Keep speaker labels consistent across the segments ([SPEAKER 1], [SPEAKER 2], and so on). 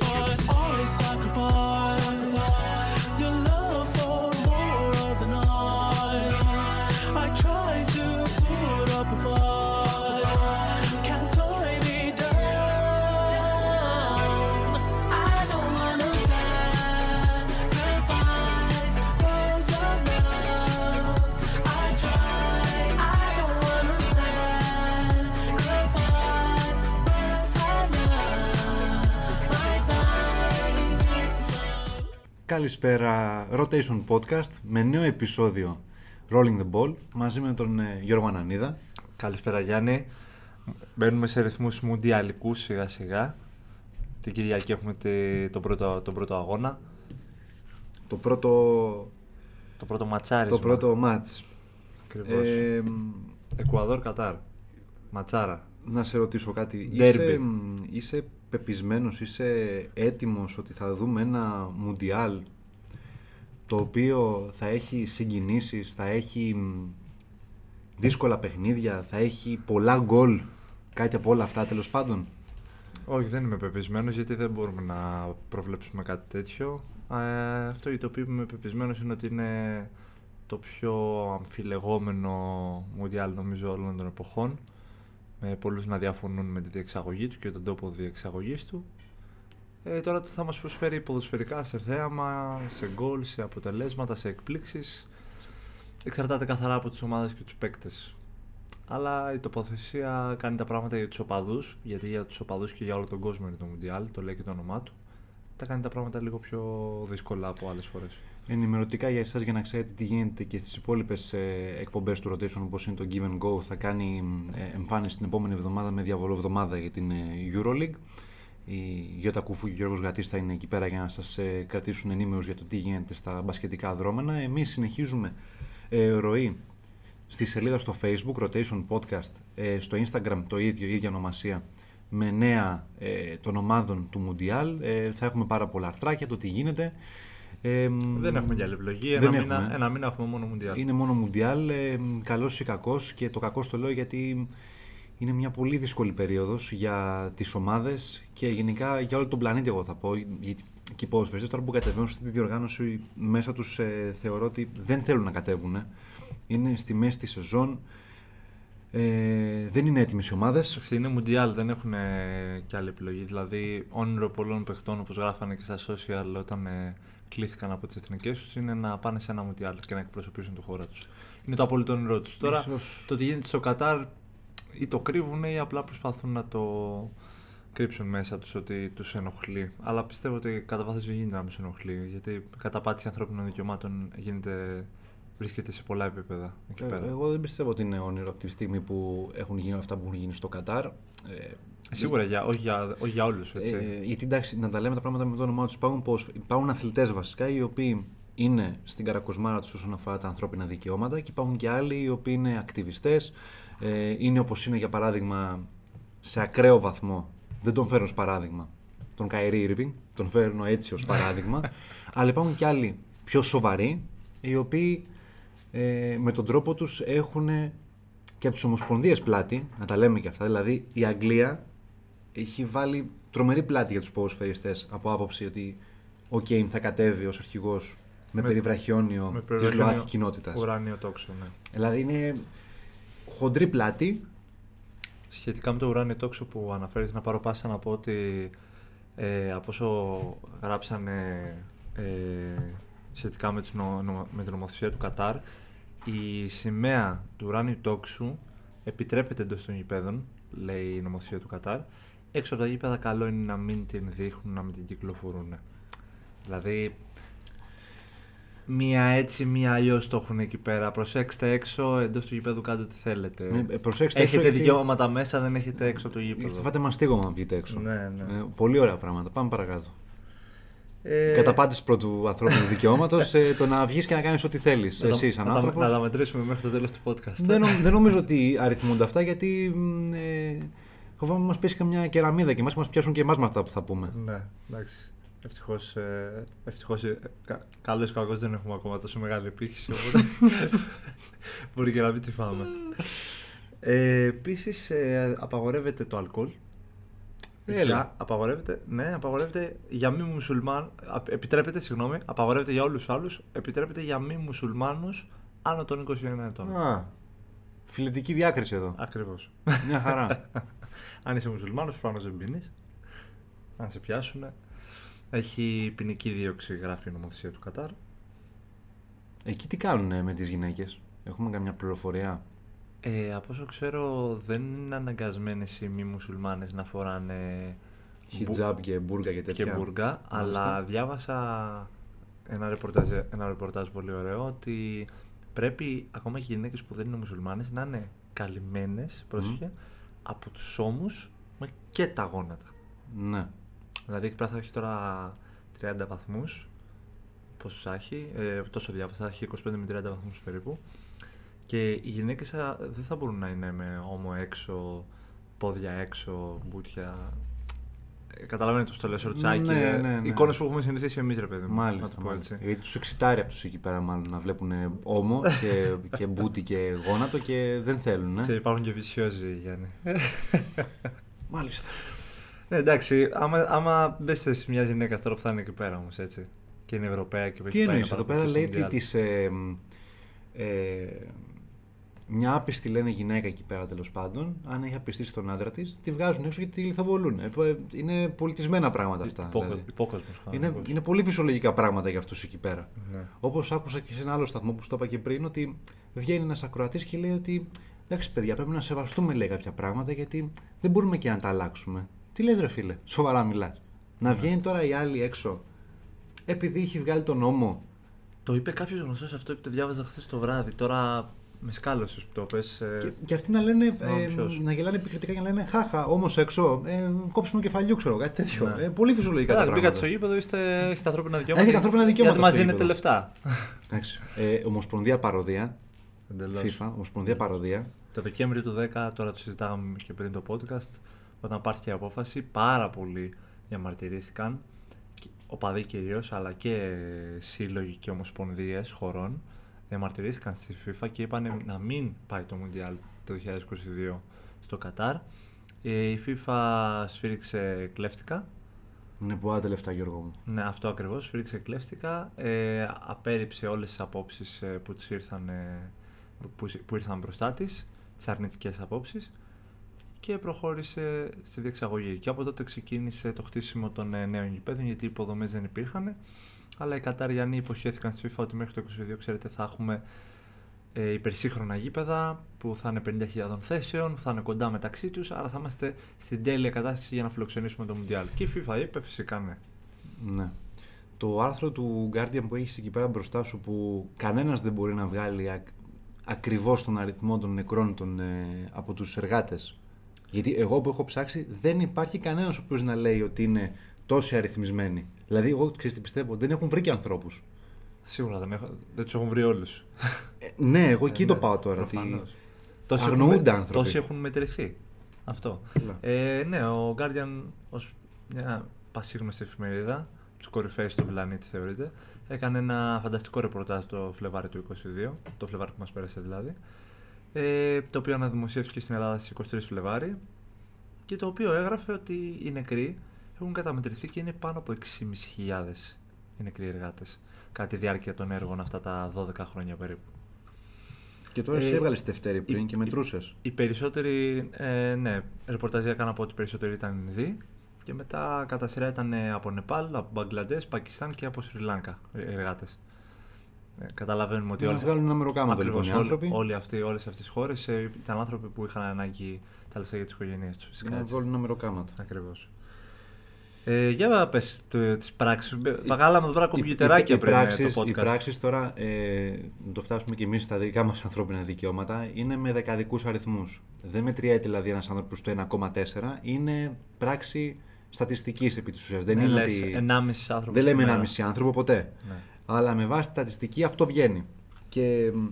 [SPEAKER 1] Always sacrifice.
[SPEAKER 2] Καλησπέρα, Rotation Podcast με νέο επεισόδιο Rolling the Ball μαζί με τον ε, Γιώργο Ανανίδα.
[SPEAKER 3] Καλησπέρα Γιάννη. Μπαίνουμε σε ρυθμούς μουντιαλικούς σιγά σιγά. Την Κυριακή έχουμε τη- τον, πρώτο, τον πρώτο αγώνα.
[SPEAKER 2] Το πρώτο,
[SPEAKER 3] Το πρώτο ματσάρισμα.
[SPEAKER 2] το πρώτο match.
[SPEAKER 3] Ακριβώς.
[SPEAKER 2] Ε,
[SPEAKER 3] Εκουαδόρ Κατάρ. Ματσάρα.
[SPEAKER 2] να σε ρωτήσω κάτι.
[SPEAKER 3] Derby.
[SPEAKER 2] Είσαι, μ, είσαι πεπισμένος, είσαι έτοιμος ότι θα δούμε ένα Μουντιάλ το οποίο θα έχει συγκινήσεις, θα έχει μ, δύσκολα παιχνίδια, θα έχει πολλά γκολ, κάτι από όλα αυτά τέλος πάντων.
[SPEAKER 3] Όχι, δεν είμαι πεπισμένος γιατί δεν μπορούμε να προβλέψουμε κάτι τέτοιο. Ε, αυτό για το οποίο είμαι πεπισμένος είναι ότι είναι το πιο αμφιλεγόμενο μουντιάλ νομίζω όλων των εποχών. Με πολλούς να διαφωνούν με τη διεξαγωγή του και τον τόπο διεξαγωγής του. Ε, τώρα το θα μας προσφέρει ποδοσφαιρικά σε θέαμα, σε γκολ, σε αποτελέσματα, σε εκπλήξεις. Εξαρτάται καθαρά από τις ομάδες και τους παίκτες. Αλλά η τοποθεσία κάνει τα πράγματα για τους οπαδούς, γιατί για τους οπαδούς και για όλο τον κόσμο είναι το Μουντιάλ, το λέει και το όνομά του. Τα κάνει τα πράγματα λίγο πιο δύσκολα από άλλες φορές.
[SPEAKER 2] Ενημερωτικά για εσάς για να ξέρετε τι γίνεται και στις υπόλοιπες ε, εκπομπές του Rotation όπως είναι το Give and Go θα κάνει ε, εμφάνιση την επόμενη εβδομάδα με διαβολό εβδομάδα για την ε, EuroLeague. Η Γιώτα Κουφού και ο Γιώργος Γατής θα είναι εκεί πέρα για να σας ε, κρατήσουν ενήμερους για το τι γίνεται στα μπασκετικά δρόμενα. Εμείς συνεχίζουμε ε, ροή στη σελίδα στο Facebook Rotation Podcast, ε, στο Instagram το ίδιο, η ίδια ονομασία με νέα ε, των ομάδων του Μουντιάλ. Ε, θα έχουμε πάρα πολλά αρθράκια, το τι γίνεται. Ε, μ,
[SPEAKER 3] Δεν έχουμε και άλλη επιλογή.
[SPEAKER 2] δεν
[SPEAKER 3] Ένα μήνα,
[SPEAKER 2] έχουμε.
[SPEAKER 3] ένα μήνα έχουμε μόνο Μουντιάλ.
[SPEAKER 2] Είναι μόνο Μουντιάλ, ε, καλός ή κακός και το κακό το λέω γιατί είναι μια πολύ δύσκολη περίοδος για τις ομάδες και γενικά για όλο τον πλανήτη εγώ θα πω γιατί και οι ποδοσφαιριστές τώρα που κατεβαίνουν στη διοργάνωση μέσα τους ε, θεωρώ ότι δεν θέλουν να κατέβουν είναι στη μέση της σεζόν ε, δεν είναι έτοιμες οι ομάδες
[SPEAKER 3] Εντάξει, Είναι Μουντιάλ, δεν έχουν και άλλη επιλογή. Δηλαδή, όνειρο πολλών παιχτών, όπως γράφανε και στα social όταν ε, κλήθηκαν από τις εθνικές τους, είναι να πάνε σε ένα Μουντιάλ και να εκπροσωπήσουν τη χώρα τους. Είναι το απόλυτο όνειρό τους. Τώρα,
[SPEAKER 2] Ίσως-
[SPEAKER 3] το τι γίνεται στο Κατάρ ή το κρύβουν ή απλά προσπαθούν να το κρύψουν μέσα τους ότι τους ενοχλεί. Αλλά πιστεύω ότι κατά βάθος δεν γίνεται να μην σε ενοχλεί, γιατί η καταπάτηση ανθρώπινων δικαιωμάτων γίνεται, βρίσκεται σε πολλά επίπεδα εκεί
[SPEAKER 2] Ε,
[SPEAKER 3] πέρα.
[SPEAKER 2] εγώ δεν πιστεύω ότι είναι όνειρο από τη στιγμή που έχουν γίνει αυτά που έχουν γίνει στο Κατάρ ε,
[SPEAKER 3] Σίγουρα, για, όχι, για, όχι για όλους, έτσι.
[SPEAKER 2] Ε, γιατί εντάξει, να τα λέμε τα πράγματα με το όνομά τους. Υπάρχουν, πώς, υπάρχουν αθλητές βασικά οι οποίοι είναι στην καρακοσμάρα τους όσον αφορά τα ανθρώπινα δικαιώματα και υπάρχουν και άλλοι οι οποίοι είναι ακτιβιστές. Ε, είναι όπως είναι για παράδειγμα σε ακραίο βαθμό. Δεν τον φέρνω ως παράδειγμα τον Καϊρή Irving, τον φέρνω έτσι ως παράδειγμα. αλλά υπάρχουν και άλλοι πιο σοβαροί οι οποίοι ε, με τον τρόπο τους έχουν και από τις ομοσπονδίες πλάτη, να τα λέμε και αυτά. Δηλαδή η Αγγλία έχει βάλει τρομερή πλάτη για τους ποδοσφαιριστές από άποψη ότι ο Κέιν θα κατέβει ως αρχηγός με,
[SPEAKER 3] Με-
[SPEAKER 2] περιβραχιόνιο
[SPEAKER 3] με
[SPEAKER 2] της
[SPEAKER 3] περιβραχιόνιο
[SPEAKER 2] ΛΟΑΤΚΙ κοινότητας.
[SPEAKER 3] Ουράνιο τόξο, ναι.
[SPEAKER 2] Δηλαδή είναι χοντρή πλάτη.
[SPEAKER 3] Σχετικά με το ουράνιο τόξο που αναφέρεις, να πάρω πάσα να πω ότι ε, από όσο γράψανε ε, σχετικά με, τις νο- νο- με την νομοθεσία του Κατάρ, η σημαία του ουράνιου τόξου επιτρέπεται εντός των γηπέδων, λέει η νομοθεσία του Κατάρ. Έξω από τα γήπεδα καλό είναι να μην την δείχνουν, να μην την κυκλοφορούν. Δηλαδή, μία έτσι, μία αλλιώς το έχουν εκεί πέρα. Προσέξτε έξω, εντός του γηπέδου κάντε ό,τι θέλετε.
[SPEAKER 2] Ε, ε, προσέξτε έξω
[SPEAKER 3] έχετε
[SPEAKER 2] γιατί-
[SPEAKER 3] δικαιώματα μέσα, δεν έχετε έξω από το
[SPEAKER 2] Θα
[SPEAKER 3] γήπεδο.
[SPEAKER 2] φάτε μαστίγωμα να βγείτε έξω.
[SPEAKER 3] Ναι, ναι.
[SPEAKER 2] Ε, πολύ ωραία πράγματα. Πάμε παρακάτω.
[SPEAKER 3] Ε,
[SPEAKER 2] Καταπάτηση πρώτου ανθρώπινου δικαιώματος, ε, το να βγεις και να κάνεις ό,τι θέλεις.
[SPEAKER 3] να τα-
[SPEAKER 2] Εσύ, σαν
[SPEAKER 3] να τα-
[SPEAKER 2] άνθρωπος.
[SPEAKER 3] Να τα μετρήσουμε μέχρι το τέλος του podcast.
[SPEAKER 2] Δεν, νο- δεν νομίζω ότι αριθμούνται αυτά γιατί μ, ε, φοβάμαι μας πέσει καμιά κεραμίδα και εμάς μας πιάσουν και εμάς με αυτά που θα πούμε.
[SPEAKER 3] Ναι, εντάξει. Ευτυχώς. Ε, ευτυχώς, ε, κα, καλός ή κακός δεν έχουμε ακόμα τόσο μεγάλη επίχυση. Οπότε μπορεί και να μην τη φάμε. Ε, Επίσης, απαγορεύεται το αλκοόλ.
[SPEAKER 2] Έλα.
[SPEAKER 3] Για, απαγορεύεται, ναι, απαγορεύεται για μη μουσουλμάν. α, Επιτρέπεται, συγγνώμη, απαγορεύεται για όλους του άλλους. Επιτρέπεται για μη μουσουλμάνους άνω των 21 ετών.
[SPEAKER 2] Α, φιλετική διάκριση εδώ.
[SPEAKER 3] Ακριβώς.
[SPEAKER 2] Μια χαρά.
[SPEAKER 3] Αν είσαι μουσουλμάνος, προφανώς δεν πίνεις. Αν σε πιάσουν. Έχει ποινική δίωξη, γράφει η νομοθεσία του Κατάρ.
[SPEAKER 2] Εκεί τι κάνουν με τις γυναίκες; Έχουμε καμιά πληροφορία;
[SPEAKER 3] Ε, από όσο ξέρω, δεν είναι αναγκασμένε οι μη μουσουλμάνες να φοράνε
[SPEAKER 2] Χιτζάμπ και μπουργκα και τέτοια.
[SPEAKER 3] και μπουργκα,
[SPEAKER 2] Μάλιστα.
[SPEAKER 3] αλλά διάβασα ένα ρεπορτάζ, ένα ρεπορτάζ πολύ ωραίο ότι πρέπει ακόμα και οι γυναίκες που δεν είναι μουσουλμάνες να είναι καλυμμένες, πρόσεχε, από τους ώμους μα και τα γόνατα.
[SPEAKER 2] Ναι.
[SPEAKER 3] Δηλαδή εκεί πέρα θα έχει τώρα 30 βαθμούς, πόσους θα έχει, ε, τόσο διάβασα, θα έχει 25 με 30 βαθμούς περίπου και οι γυναίκες θα- δεν θα μπορούν να είναι με ώμο έξω, πόδια έξω, μπουτια. Ε, Καταλαβαίνετε πώς το λέω, σορτσάκι.
[SPEAKER 2] Ναι,
[SPEAKER 3] ε,
[SPEAKER 2] ναι, ναι.
[SPEAKER 3] Εικόνες που έχουμε συνηθίσει εμείς, ρε παιδί μου. να
[SPEAKER 2] Μάλιστα.
[SPEAKER 3] το πω
[SPEAKER 2] μάλιστα.
[SPEAKER 3] έτσι.
[SPEAKER 2] Γιατί τους εξητάρει αυτούς εκεί πέρα, μάλλον να βλέπουν ώμο και, και μπούτι και γόνατο και δεν θέλουν.
[SPEAKER 3] Και
[SPEAKER 2] Ε.
[SPEAKER 3] υπάρχουν και βυσιόζοι, Γιάννη.
[SPEAKER 2] Μάλιστα.
[SPEAKER 3] ναι, εντάξει, άμα, άμα μπες σε μια γυναίκα τώρα που θα είναι εκεί πέρα όμως, έτσι. Και είναι Ευρωπαία και
[SPEAKER 2] Τι εννοείς εδώ πέρα, λέει ότι της, ε, ε, μια άπιστη λένε γυναίκα εκεί πέρα τέλος πάντων, αν έχει απιστεί στον άντρα της, τη βγάζουν έξω και τη λιθοβολούν. Ε, ε, είναι πολιτισμένα πράγματα αυτά. δηλαδή.
[SPEAKER 3] Υπόκοσμος.
[SPEAKER 2] Είναι, είναι πολύ φυσιολογικά πράγματα για αυτούς εκεί πέρα.
[SPEAKER 3] Ναι.
[SPEAKER 2] Όπως άκουσα και σε ένα άλλο σταθμό που στο είπα και πριν, ότι βγαίνει ένας ακροατής και λέει ότι εντάξει, παιδιά, πρέπει να σεβαστούμε λέει, κάποια πράγματα γιατί δεν μπορούμε και να τα αλλάξουμε. Τι λες ρε φίλε, σοβαρά μιλάς.
[SPEAKER 3] Ναι.
[SPEAKER 2] Να βγαίνει τώρα η άλλη έξω επειδή έχει βγάλει τον νόμο.
[SPEAKER 3] Το είπε κάποιος γνωστός αυτό και το διάβαζα χθες το βράδυ. Τώρα με σκάλωσε που το πες. ε,
[SPEAKER 2] Και, και αυτοί να λένε,
[SPEAKER 3] Ναι,
[SPEAKER 2] ε,
[SPEAKER 3] ποιος;
[SPEAKER 2] να γελάνε επικριτικά και να λένε Χάχα, όμως έξω, ε, κόψιμο κεφαλιού, ξέρω κάτι τέτοιο.
[SPEAKER 3] Ναι.
[SPEAKER 2] Ε, πολύ φυσιολογικά τα
[SPEAKER 3] Εντάξει,
[SPEAKER 2] πράγματα.
[SPEAKER 3] μπήκατε στο γήπεδο, είστε, έχετε ανθρώπινα δικαιώματα.
[SPEAKER 2] Έχετε ανθρώπινα δικαιώματα
[SPEAKER 3] Γιατί μας
[SPEAKER 2] στο
[SPEAKER 3] δίνετε
[SPEAKER 2] γήπεδο.
[SPEAKER 3] λεφτά.
[SPEAKER 2] Εντάξει. Ε, Ομοσπονδία Παροδία,
[SPEAKER 3] Εντελώς.
[SPEAKER 2] FIFA, Ομοσπονδία Παροδία.
[SPEAKER 3] Το Δεκέμβριο του 10, τώρα το συζητάγαμε και πριν το podcast, όταν πάρθηκε η απόφαση, πάρα πολλοί διαμαρτυρήθηκαν, και- οπαδοί κυρίως, αλλά και σύλλογοι και ομοσπονδίες χωρών διαμαρτυρήθηκαν στη FIFA και είπαν να μην πάει το Mundial το 2022 στο Κατάρ. Ε, Η FIFA σφύριξε κλέφτικα.
[SPEAKER 2] Είναι πολλά τα λεφτά, Γιώργο μου.
[SPEAKER 3] Ναι, αυτό ακριβώς. Σφύριξε κλέφτικα. Ε, απέρριψε όλες τις απόψεις που, τους ήρθαν, ε, που, που ήρθαν μπροστά της, τις αρνητικές απόψεις και προχώρησε στη διεξαγωγή. Και από τότε ξεκίνησε το χτίσιμο των ε, νέων γηπέδων γιατί οι υποδομές δεν υπήρχαν. Αλλά οι Καταριανοί υποσχέθηκαν στη FIFA ότι μέχρι το 2022, ξέρετε, θα έχουμε ε, υπερσύγχρονα γήπεδα που θα είναι 50.000 θέσεων, θα είναι κοντά μεταξύ τους, άρα θα είμαστε στην τέλεια κατάσταση για να φιλοξενήσουμε το Mundial. Και η FIFA είπε φυσικά ναι.
[SPEAKER 2] Ναι. Το άρθρο του Guardian που έχεις εκεί πέρα μπροστά σου που κανένας δεν μπορεί να βγάλει ακ, ακριβώς τον αριθμό των νεκρών των, ε, από τους εργάτες. Γιατί εγώ που έχω ψάξει δεν υπάρχει κανένας ο οποίος να λέει ότι είναι τόσοι αριθμισμένοι. Δηλαδή εγώ ξέρεις τι πιστεύω, δεν έχουν βρει και ανθρώπους.
[SPEAKER 3] Σίγουρα δεν, έχω, δεν τους έχουν βρει όλους.
[SPEAKER 2] Ε, ναι, εγώ εκεί το πάω τώρα. ότι-
[SPEAKER 3] Τόσοι
[SPEAKER 2] Αγνοούνται
[SPEAKER 3] έχουν,
[SPEAKER 2] άνθρωποι.
[SPEAKER 3] Τόσοι έχουν μετρηθεί. Αυτό.
[SPEAKER 2] Έλα.
[SPEAKER 3] Ε, ναι, ο Guardian ως μια πασίγνωστη εφημερίδα, τους κορυφαίους στον πλανήτη θεωρείται, έκανε ένα φανταστικό ρεπορτάζ το Φλεβάρι του 22, το Φλεβάρι που μας πέρασε δηλαδή, ε, το οποίο αναδημοσιεύτηκε στην Ελλάδα στις 23 Φλεβάρι και το οποίο έγραφε ότι οι νεκροί έχουν καταμετρηθεί και είναι πάνω από 6.500 οι νεκροί εργάτες κατά τη διάρκεια των έργων αυτά τα 12 χρόνια περίπου.
[SPEAKER 2] Και τώρα
[SPEAKER 3] Ε,
[SPEAKER 2] εσύ έβγαλες τη Δευτέρη πριν
[SPEAKER 3] η-
[SPEAKER 2] και μετρούσες.
[SPEAKER 3] Οι περισσότεροι, ε, ναι, ρεπορτάζ έκανα από ότι οι περισσότεροι ήταν Ινδοί και μετά κατά σειρά ήταν ε, από Νεπάλ, από Μπαγκλαντές, Πακιστάν και από Σρι Λάνκα ε, εργάτες. Ε, καταλαβαίνουμε ότι
[SPEAKER 2] Να
[SPEAKER 3] όλες,
[SPEAKER 2] βγάλουν ένα μεροκάματο
[SPEAKER 3] ακριβώς
[SPEAKER 2] λοιπόν οι
[SPEAKER 3] όλοι,
[SPEAKER 2] άνθρωποι.
[SPEAKER 3] όλοι αυτοί, όλες αυτές τις χώρες ε, ήταν άνθρωποι που είχαν ανάγκη τα λεφτά για τις οικογένειες τους φυσικά.
[SPEAKER 2] Να
[SPEAKER 3] έτσι.
[SPEAKER 2] βγάλουν ένα μεροκάματο.
[SPEAKER 3] Ακριβώς. Ε, για πες το, τις πράξεις. Βγάλαμε εδώ πέρα κομπιουτεράκια
[SPEAKER 2] οι,
[SPEAKER 3] πριν ε,
[SPEAKER 2] πράξεις,
[SPEAKER 3] το podcast.
[SPEAKER 2] Οι πράξεις τώρα, ε, να το φτάσουμε και εμείς στα δικά μας ανθρώπινα δικαιώματα, είναι με δεκαδικούς αριθμούς. Δεν μετριέται δηλαδή ένας άνθρωπος στο 1,4, είναι πράξη στατιστικής επί της ουσίας. Δεν
[SPEAKER 3] Ναι,
[SPEAKER 2] είναι
[SPEAKER 3] λες,
[SPEAKER 2] ότι...
[SPEAKER 3] 1,5 άνθρωπο
[SPEAKER 2] Δεν
[SPEAKER 3] τη
[SPEAKER 2] λέμε
[SPEAKER 3] μέρα.
[SPEAKER 2] 1,5 άνθρωπο ποτέ.
[SPEAKER 3] Ναι.
[SPEAKER 2] Αλλά με βάση τη στατιστική αυτό βγαίνει. Και μ,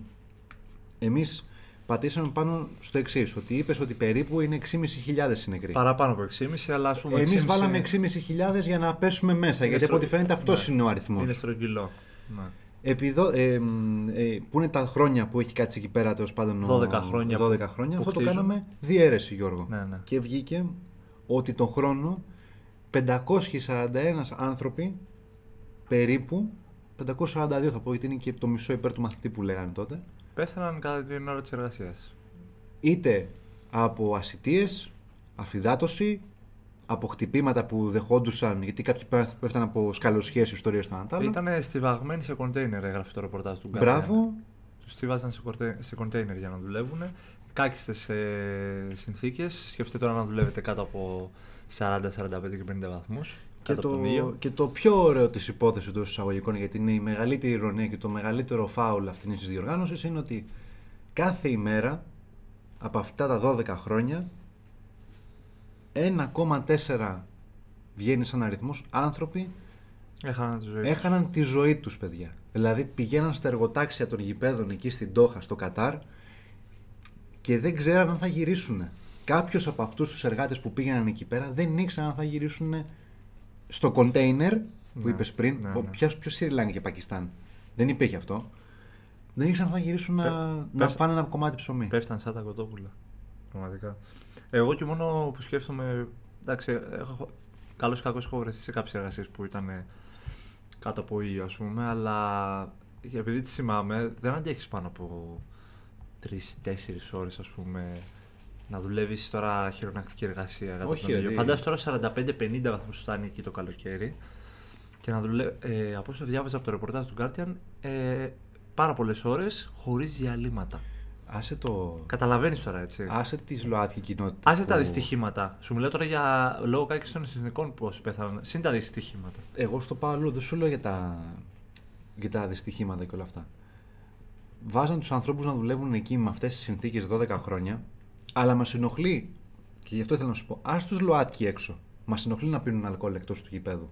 [SPEAKER 2] εμείς πατήσαμε πάνω στο εξής, ότι είπες ότι περίπου είναι 6.500 οι νεκροί.
[SPEAKER 3] Παραπάνω από 6,5 αλλά ας πούμε
[SPEAKER 2] Εμείς
[SPEAKER 3] 6,5
[SPEAKER 2] βάλαμε 6.500 για να πέσουμε μέσα, γιατί από ό,τι φαίνεται αυτός
[SPEAKER 3] Ναι.
[SPEAKER 2] είναι ο αριθμός.
[SPEAKER 3] Είναι στρογγυλό. Ναι.
[SPEAKER 2] Επιδο... Ε, μ, ε, που είναι τα χρόνια που έχει κάτσει εκεί πέρα τέλος πάντων. ο-
[SPEAKER 3] 12 χρόνια
[SPEAKER 2] 12
[SPEAKER 3] που-
[SPEAKER 2] χρόνια.
[SPEAKER 3] που
[SPEAKER 2] αυτό το
[SPEAKER 3] χτίζουν.
[SPEAKER 2] κάναμε διαίρεση, Γιώργο.
[SPEAKER 3] Ναι, ναι.
[SPEAKER 2] Και βγήκε ότι τον χρόνο 541 άνθρωποι περίπου 542 θα πω γιατί είναι και το μισό υπέρ του μαθητή που λέγανε τότε
[SPEAKER 3] Πέθαναν κατά την ώρα της εργασίας.
[SPEAKER 2] είτε από ασυτείες, αφυδάτωση, από χτυπήματα που δεχόντουσαν, γιατί κάποιοι πέφ- πέφτανε από σκαλοσιές ιστορίες των Αντάλλων.
[SPEAKER 3] Ήταν στιβαγμένοι σε κοντέινερ, έγραφε το ρεπορτάζ του Guardian.
[SPEAKER 2] Μπράβο,
[SPEAKER 3] Τους στίβαζαν σε, κορτε... σε κοντέινερ για να δουλεύουν. Κάκιστε συνθήκες. Σκεφτείτε τώρα να δουλεύετε κάτω από 40, 45 και 50 βαθμούς.
[SPEAKER 2] Και το, και το πιο ωραίο της υπόθεσης εντός εισαγωγικών, γιατί είναι η μεγαλύτερη ηρωνία και το μεγαλύτερο φάουλ αυτής της διοργάνωσης, είναι ότι κάθε ημέρα από αυτά τα 12 χρόνια 1,4 βγαίνει σαν αριθμός άνθρωποι
[SPEAKER 3] Έχαναν τη ζωή. τους.
[SPEAKER 2] έχαναν τη ζωή τους παιδιά. Δηλαδή πηγαίναν στα εργοτάξια των γηπέδων εκεί στην Τόχα, στο Κατάρ και δεν ξέραν αν θα γυρίσουν. Κάποιος από αυτούς τους εργάτες που πήγαιναν εκεί πέρα δεν ήξεραν αν θα γυρίσουν στο κοντέινερ που
[SPEAKER 3] Ναι,
[SPEAKER 2] είπες πριν.
[SPEAKER 3] ναι,
[SPEAKER 2] ο-
[SPEAKER 3] ναι.
[SPEAKER 2] Ποιος, ποιος Σρι Λάγκα και Πακιστάν. Δεν υπήρχε αυτό. Δεν ήξεραν αν θα γυρίσουν να,
[SPEAKER 3] Πε-
[SPEAKER 2] να
[SPEAKER 3] πες-
[SPEAKER 2] φάνε ένα κομμάτι ψωμί.
[SPEAKER 3] Πέφταν σαν τα κοτόπουλα. Πραγματικά. Εγώ και μόνο που σκέφτομαι. Εντάξει, έχω, καλώς ή κακό έχω βρεθεί σε κάποιες εργασίες που ήταν κάτω από ήλιο, ας πούμε, αλλά επειδή τις θυμάμαι, δεν αντέχεις πάνω από 3-4 ώρες, ας πούμε, να δουλεύεις τώρα χειρονακτική εργασία. κάτω από
[SPEAKER 2] Όχι,
[SPEAKER 3] τον ήλιο.
[SPEAKER 2] ρε,
[SPEAKER 3] Φαντάζομαι τώρα 45-50 βαθμούς φτάνει εκεί το καλοκαίρι και να δουλεύει. Ε, από όσο διάβαζα από το ρεπορτάζ του Guardian, ε, πάρα πολλές ώρες χωρίς διαλύματα.
[SPEAKER 2] Άσε το...
[SPEAKER 3] Καταλαβαίνεις τώρα έτσι.
[SPEAKER 2] Άσε τις ΛΟΑΤΚΙ κοινότητα.
[SPEAKER 3] Άσε τα δυστυχήματα. Σου μιλάω τώρα για λόγω κάκη των εθνικών πώ πέθαναν. Συν τα δυστυχήματα.
[SPEAKER 2] Εγώ στο πάω αλλού, δεν σου λέω για τα, για τα δυστυχήματα και όλα αυτά. Βάζαν τους ανθρώπους να δουλεύουν εκεί με αυτές τις συνθήκες 12 χρόνια, αλλά μας ενοχλεί. Και γι' αυτό ήθελα να σου πω, ας τους ΛΟΑΤΚΙ έξω. Μας ενοχλεί να πίνουν αλκοόλ εκτός του γηπέδου.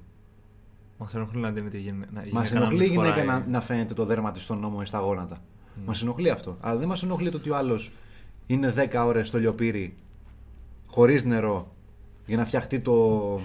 [SPEAKER 3] Μας ενοχλεί να δίνεται η γυναίκα.
[SPEAKER 2] Μα ενοχλεί η γυναίκα να, να φαίνεται το δέρμα της στον νόμο ή στα γόνατα.
[SPEAKER 3] Ναι.
[SPEAKER 2] Μας ενοχλεί αυτό. Αλλά δεν μας ενοχλεί το ότι ο άλλος είναι 10 ώρες στο λιοπύρι, χωρίς νερό, για να φτιαχτεί το,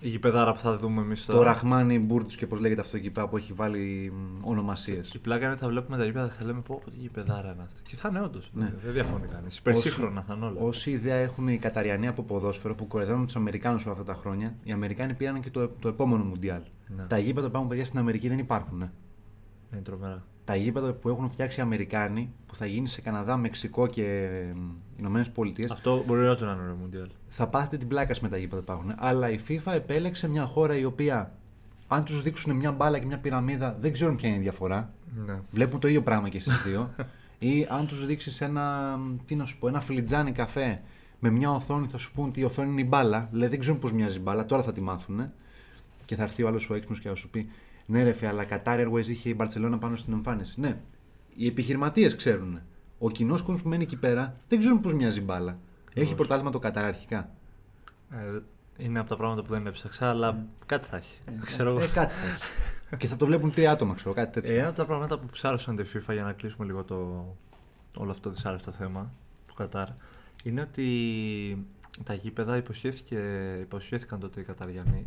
[SPEAKER 3] Η γηπεδάρα που θα δούμε εμείς
[SPEAKER 2] το
[SPEAKER 3] τώρα.
[SPEAKER 2] Ραχμάνι Μπούρτ και πώς λέγεται αυτό εκεί πέρα που έχει βάλει ονομασίες.
[SPEAKER 3] Η πλάκα είναι ότι θα βλέπουμε τα γήπεδα και θα λέμε πω, πω τι γηπεδάρα είναι αυτή. Και θα είναι όντως.
[SPEAKER 2] Ναι.
[SPEAKER 3] Δεν διαφωνεί κανείς. Υπερσύγχρονα θα είναι όλα.
[SPEAKER 2] Όση ιδέα έχουν οι Καταριανοί από ποδόσφαιρο που κοροϊδεύουν τους Αμερικάνους όλα αυτά τα χρόνια, οι Αμερικάνοι πήραν και το, το επόμενο Μουντιάλ.
[SPEAKER 3] Ναι.
[SPEAKER 2] Τα γήπεδα που υπάρχουν παιδιά στην Αμερική δεν υπάρχουν. Ε.
[SPEAKER 3] Είναι τρομερά.
[SPEAKER 2] Τα γήπεδα που έχουν φτιάξει οι Αμερικάνοι, που θα γίνει σε Καναδά, Μεξικό και Ηνωμένες Πολιτείες,
[SPEAKER 3] Αυτό μπορεί όντω να είναι ωραίο Μουντιάλ.
[SPEAKER 2] θα πάθετε την πλάκα σας με τα γήπεδα που υπάρχουν. Αλλά η FIFA επέλεξε μια χώρα η οποία, αν τους δείξουν μια μπάλα και μια πυραμίδα, δεν ξέρουν ποια είναι η διαφορά.
[SPEAKER 3] Ναι.
[SPEAKER 2] Βλέπουν το ίδιο πράγμα και εσείς δύο. ή αν τους δείξεις ένα, τι να σου πω, ένα φλιτζάνι καφέ με μια οθόνη θα σου πούν ότι η οθόνη είναι η μπάλα. Λέει δεν ξέρουν πώς μοιάζει η μπάλα, τώρα θα τη μάθουν. Και θα έρθει ο άλλος ο έξυπνος και θα σου πει ναι ρε φε, αλλά Qatar Airways είχε η Μπαρτσελώνα πάνω στην εμφάνιση. Ναι, οι επιχειρηματίες ξέρουν. Ο κοινός κόσμος που μένει εκεί πέρα δεν ξέρουν πώς μοιάζει η μπάλα. Έχει πρωτάθλημα το Qatar αρχικά.
[SPEAKER 3] Ε, είναι από τα πράγματα που δεν έψαξα, αλλά κάτι θα έχει. Ξέρω εγώ.
[SPEAKER 2] Ε, κάτι θα έχει. και θα το βλέπουν τρία άτομα, ξέρω, κάτι τέτοιο.
[SPEAKER 3] Ε, ένα από τα πράγματα που ψάρωσαν τη FIFA για να κλείσουμε λίγο το, όλο αυτό το δυσάρεστο θέμα του Κατάρ είναι ότι τα γήπεδα υποσχέθηκε, υποσχέθηκαν τότε οι Καταριανοί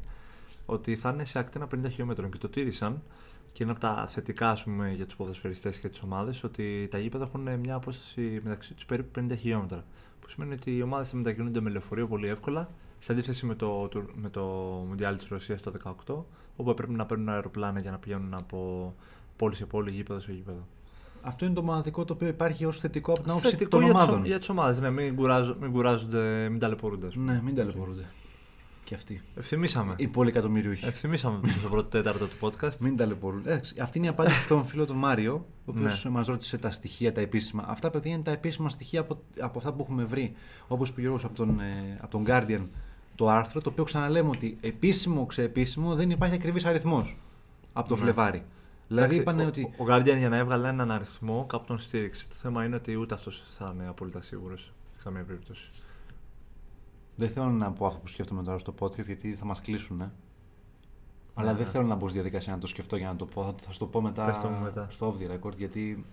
[SPEAKER 3] ότι θα είναι σε ακτίνα 50 χιλιόμετρων και το τήρησαν και είναι από τα θετικά ας πούμε, για τους ποδοσφαιριστές και τις ομάδες ότι τα γήπεδα έχουν μια απόσταση μεταξύ τους περίπου 50 χιλιόμετρα που σημαίνει ότι οι ομάδες θα μετακινούνται με λεωφορείο πολύ εύκολα σε αντίθεση με το, το- με το Μουντιάλ της Ρωσίας το 18 όπου πρέπει να παίρνουν αεροπλάνα για να πηγαίνουν από πόλη σε πόλη, γήπεδο σε γήπεδο.
[SPEAKER 2] Αυτό είναι το μοναδικό το οποίο υπάρχει ως θετικό από την άποψη
[SPEAKER 3] Θετικό
[SPEAKER 2] των
[SPEAKER 3] για τις-
[SPEAKER 2] ομάδων.
[SPEAKER 3] Για τις ομάδες, ναι, μην, κουράζουν, μην κουράζονται, μην ταλαιπωρούνται. ας πούμε.
[SPEAKER 2] Ναι, μην ταλαιπωρούνται. Και αυτοί.
[SPEAKER 3] Ευθυμίσαμε.
[SPEAKER 2] Οι πολυεκατομμυριούχοι.
[SPEAKER 3] Ευθυμίσαμε πίσω στο πρώτο τέταρτο του podcast.
[SPEAKER 2] Μην ταλαιπωρούνται. Εντάξει, αυτή είναι η απάντηση στον φίλο τον Μάριο, ο οποίος
[SPEAKER 3] Ναι.
[SPEAKER 2] μας ρώτησε τα στοιχεία, τα επίσημα. Αυτά, παιδιά, είναι τα επίσημα στοιχεία από, από αυτά που έχουμε βρει. Όπως είπε ο Γιώργος από τον, ε, από τον Guardian το άρθρο, το οποίο ξαναλέμε ότι επίσημο, ξεεπίσημο δεν υπάρχει ακριβής αριθμός από το
[SPEAKER 3] Ναι.
[SPEAKER 2] Φλεβάρι. Δηλαδή
[SPEAKER 3] Εντάξει,
[SPEAKER 2] είπαν
[SPEAKER 3] ο,
[SPEAKER 2] ότι.
[SPEAKER 3] Ο Guardian για να έβγαλε έναν αριθμό κάπου τον στήριξε. Το θέμα είναι ότι ούτε αυτός θα είναι απόλυτα σίγουρος σε καμία περίπτωση.
[SPEAKER 2] Δεν θέλω να πω αυτό που σκέφτομαι τώρα στο podcast γιατί θα μας κλείσουν. Ε. Αλλά
[SPEAKER 3] Ναι,
[SPEAKER 2] δεν
[SPEAKER 3] ναι.
[SPEAKER 2] θέλω να μπω στη διαδικασία να το σκεφτώ για να το πω. Θα, θα σου το πω μετά,
[SPEAKER 3] Πες το μου μετά.
[SPEAKER 2] στο off the record γιατί.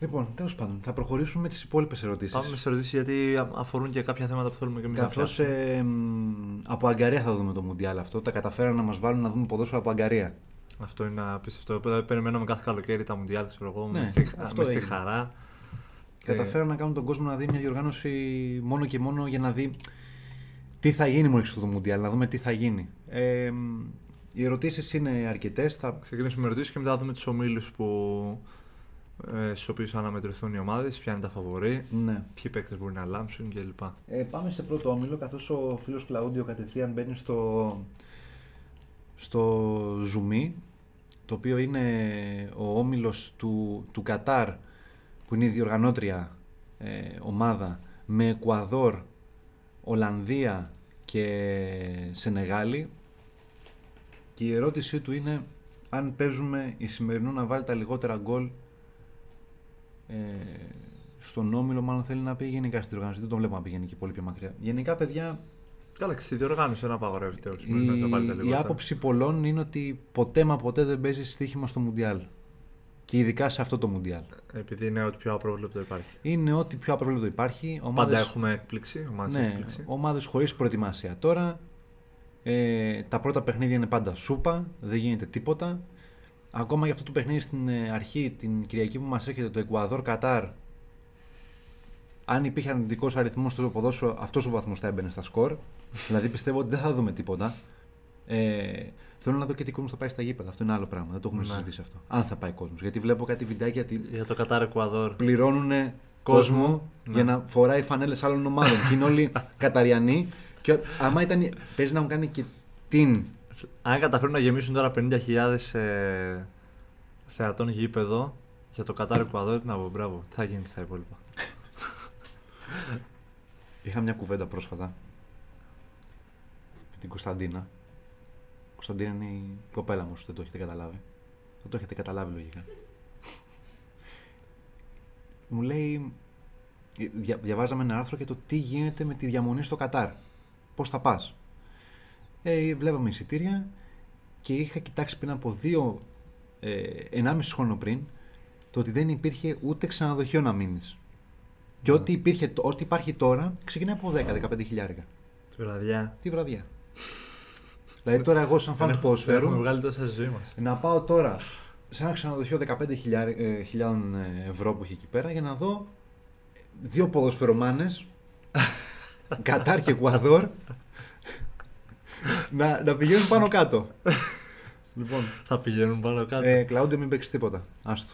[SPEAKER 2] Λοιπόν, τέλος πάντων, θα προχωρήσουμε με τις υπόλοιπες ερωτήσεις.
[SPEAKER 3] Πάμε σε ερωτήσεις γιατί α- αφορούν και κάποια θέματα που θέλουμε και εμείς να
[SPEAKER 2] Καθώς
[SPEAKER 3] φτιάξουμε.
[SPEAKER 2] από Αγκαρία θα δούμε το Μουντιάλ αυτό. Τα καταφέραν να μας βάλουν να δούμε ποδόσφαιρο από Αγκαρία.
[SPEAKER 3] Αυτό είναι απίστευτο. Δηλαδή, Περιμένουμε κάθε καλοκαίρι τα Μουντιάλ, ξέρω εγώ,
[SPEAKER 2] Ναι,
[SPEAKER 3] μες, στη,
[SPEAKER 2] αυτό
[SPEAKER 3] μες στη
[SPEAKER 2] έγινε.
[SPEAKER 3] χαρά.
[SPEAKER 2] Καταφέραν να κάνουν τον κόσμο να δει μια διοργάνωση μόνο και μόνο για να δει τι θα γίνει μόνο στο Μουντιάλ, να δούμε τι θα γίνει. Ε, οι ερωτήσεις είναι αρκετές. Θα...
[SPEAKER 3] Ξεκινήσουμε με ερωτήσεις και μετά δούμε τους ομίλους που. Ε, στους οποίους αναμετρηθούν οι ομάδες, ποια είναι τα φαβορή,
[SPEAKER 2] Ναι.
[SPEAKER 3] ποιοι παίκτες μπορεί να λάμψουν κλπ.
[SPEAKER 2] Ε, πάμε σε πρώτο όμιλο, καθώς ο φίλος Κλαούντιο κατευθείαν μπαίνει στο, στο Ζουμί, το οποίο είναι ο όμιλος του, του Κατάρ, που είναι η διοργανώτρια ε, ομάδα, με Εκουαδόρ, Ολλανδία και Σενεγάλη. Και η ερώτησή του είναι αν παίζουμε η σημερινό να βάλει τα λιγότερα γκολ ε, στον Όμιλο, μάλλον θέλει να πει γενικά στη διοργάνωση. Δεν τον βλέπω να πηγαίνει και πολύ πιο μακριά. Γενικά, παιδιά,
[SPEAKER 3] Καλά, και στη διοργάνωση δεν απαγορεύεται όλου
[SPEAKER 2] η,
[SPEAKER 3] να τα βάλετε
[SPEAKER 2] η
[SPEAKER 3] λιγότερα.
[SPEAKER 2] άποψη πολλών είναι ότι ποτέ μα ποτέ δεν παίζει στοίχημα στο Μουντιάλ. Και ειδικά σε αυτό το Μουντιάλ.
[SPEAKER 3] Επειδή είναι ό,τι πιο απρόβλεπτο υπάρχει.
[SPEAKER 2] Είναι ό,τι πιο απρόβλεπτο υπάρχει. Ομάδες,
[SPEAKER 3] Πάντα έχουμε έκπληξη. Ομάδες
[SPEAKER 2] ναι,
[SPEAKER 3] έκπληξη.
[SPEAKER 2] ομάδες χωρίς προετοιμασία. Τώρα ε, τα πρώτα παιχνίδια είναι πάντα σούπα, δεν γίνεται τίποτα. Ακόμα για αυτό το παιχνίδι στην ε, αρχή, την Κυριακή που μας έρχεται, το Εκουαδόρ Κατάρ, αν υπήρχε αρνητικό αριθμός στο ποδόσφαιρο, αυτός ο βαθμός θα έμπαινε στα σκορ. δηλαδή πιστεύω ότι δεν θα δούμε τίποτα. Ε, θέλω να δω και τι κόσμο θα πάει στα γήπεδα. Αυτό είναι άλλο πράγμα. Δεν το έχουμε
[SPEAKER 3] Ναι.
[SPEAKER 2] συζητήσει αυτό. Αν θα πάει κόσμος. Γιατί βλέπω κάτι βιντεάκια ότι
[SPEAKER 3] Για το Κατάρ Εκουαδόρ.
[SPEAKER 2] πληρώνουν κόσμο
[SPEAKER 3] Κόσμο,
[SPEAKER 2] για
[SPEAKER 3] ναι.
[SPEAKER 2] να φοράει φανέλες άλλων ομάδων. και είναι όλοι καταριανοί. Και άμα ήταν. Παίζει να μου κάνει και την.
[SPEAKER 3] Αν καταφέρουν να γεμίσουν τώρα 50.000 ε, θεατών γήπεδο για το Κατάρ Εκουαδόρ, να πω μπράβο. Τι θα γίνει στα υπόλοιπα.
[SPEAKER 2] Είχα μια κουβέντα πρόσφατα με την Κωνσταντίνα. Η Κωνσταντίνα είναι η κοπέλα μου, όσοι δεν το έχετε καταλάβει. Δεν το έχετε καταλάβει λογικά. μου λέει, δια, διαβάζαμε ένα άρθρο για το τι γίνεται με τη διαμονή στο Κατάρ. Πώς θα πας; Ε, βλέπαμε εισιτήρια και είχα κοιτάξει πριν από δύο, ε, ενάμιση χρόνο πριν, το ότι δεν υπήρχε ούτε ξενοδοχείο να μείνεις. Και ό,τι, υπήρχε, ό,τι υπάρχει τώρα ξεκινάει από 10-15 χιλιάρικα.
[SPEAKER 3] Τη βραδιά.
[SPEAKER 2] Τη βραδιά. Δηλαδή τώρα εγώ σαν φαν του
[SPEAKER 3] Δεν έχουμε
[SPEAKER 2] ποδοσφαίρου
[SPEAKER 3] βγάλει τόσα στη ζωή μας.
[SPEAKER 2] να πάω τώρα σε ένα ξενοδοχείο 15 χιλιάρι- ε, χιλιάδων ε, ευρώ που έχει εκεί πέρα για να δω δύο ποδοσφαιρομάνες Κατάρ και Εκουαδόρ να, να πηγαίνουν πάνω κάτω. λοιπόν,
[SPEAKER 3] Θα πηγαίνουν πάνω κάτω.
[SPEAKER 2] ε, Κλαούντιο μην παίξεις τίποτα. Άστο.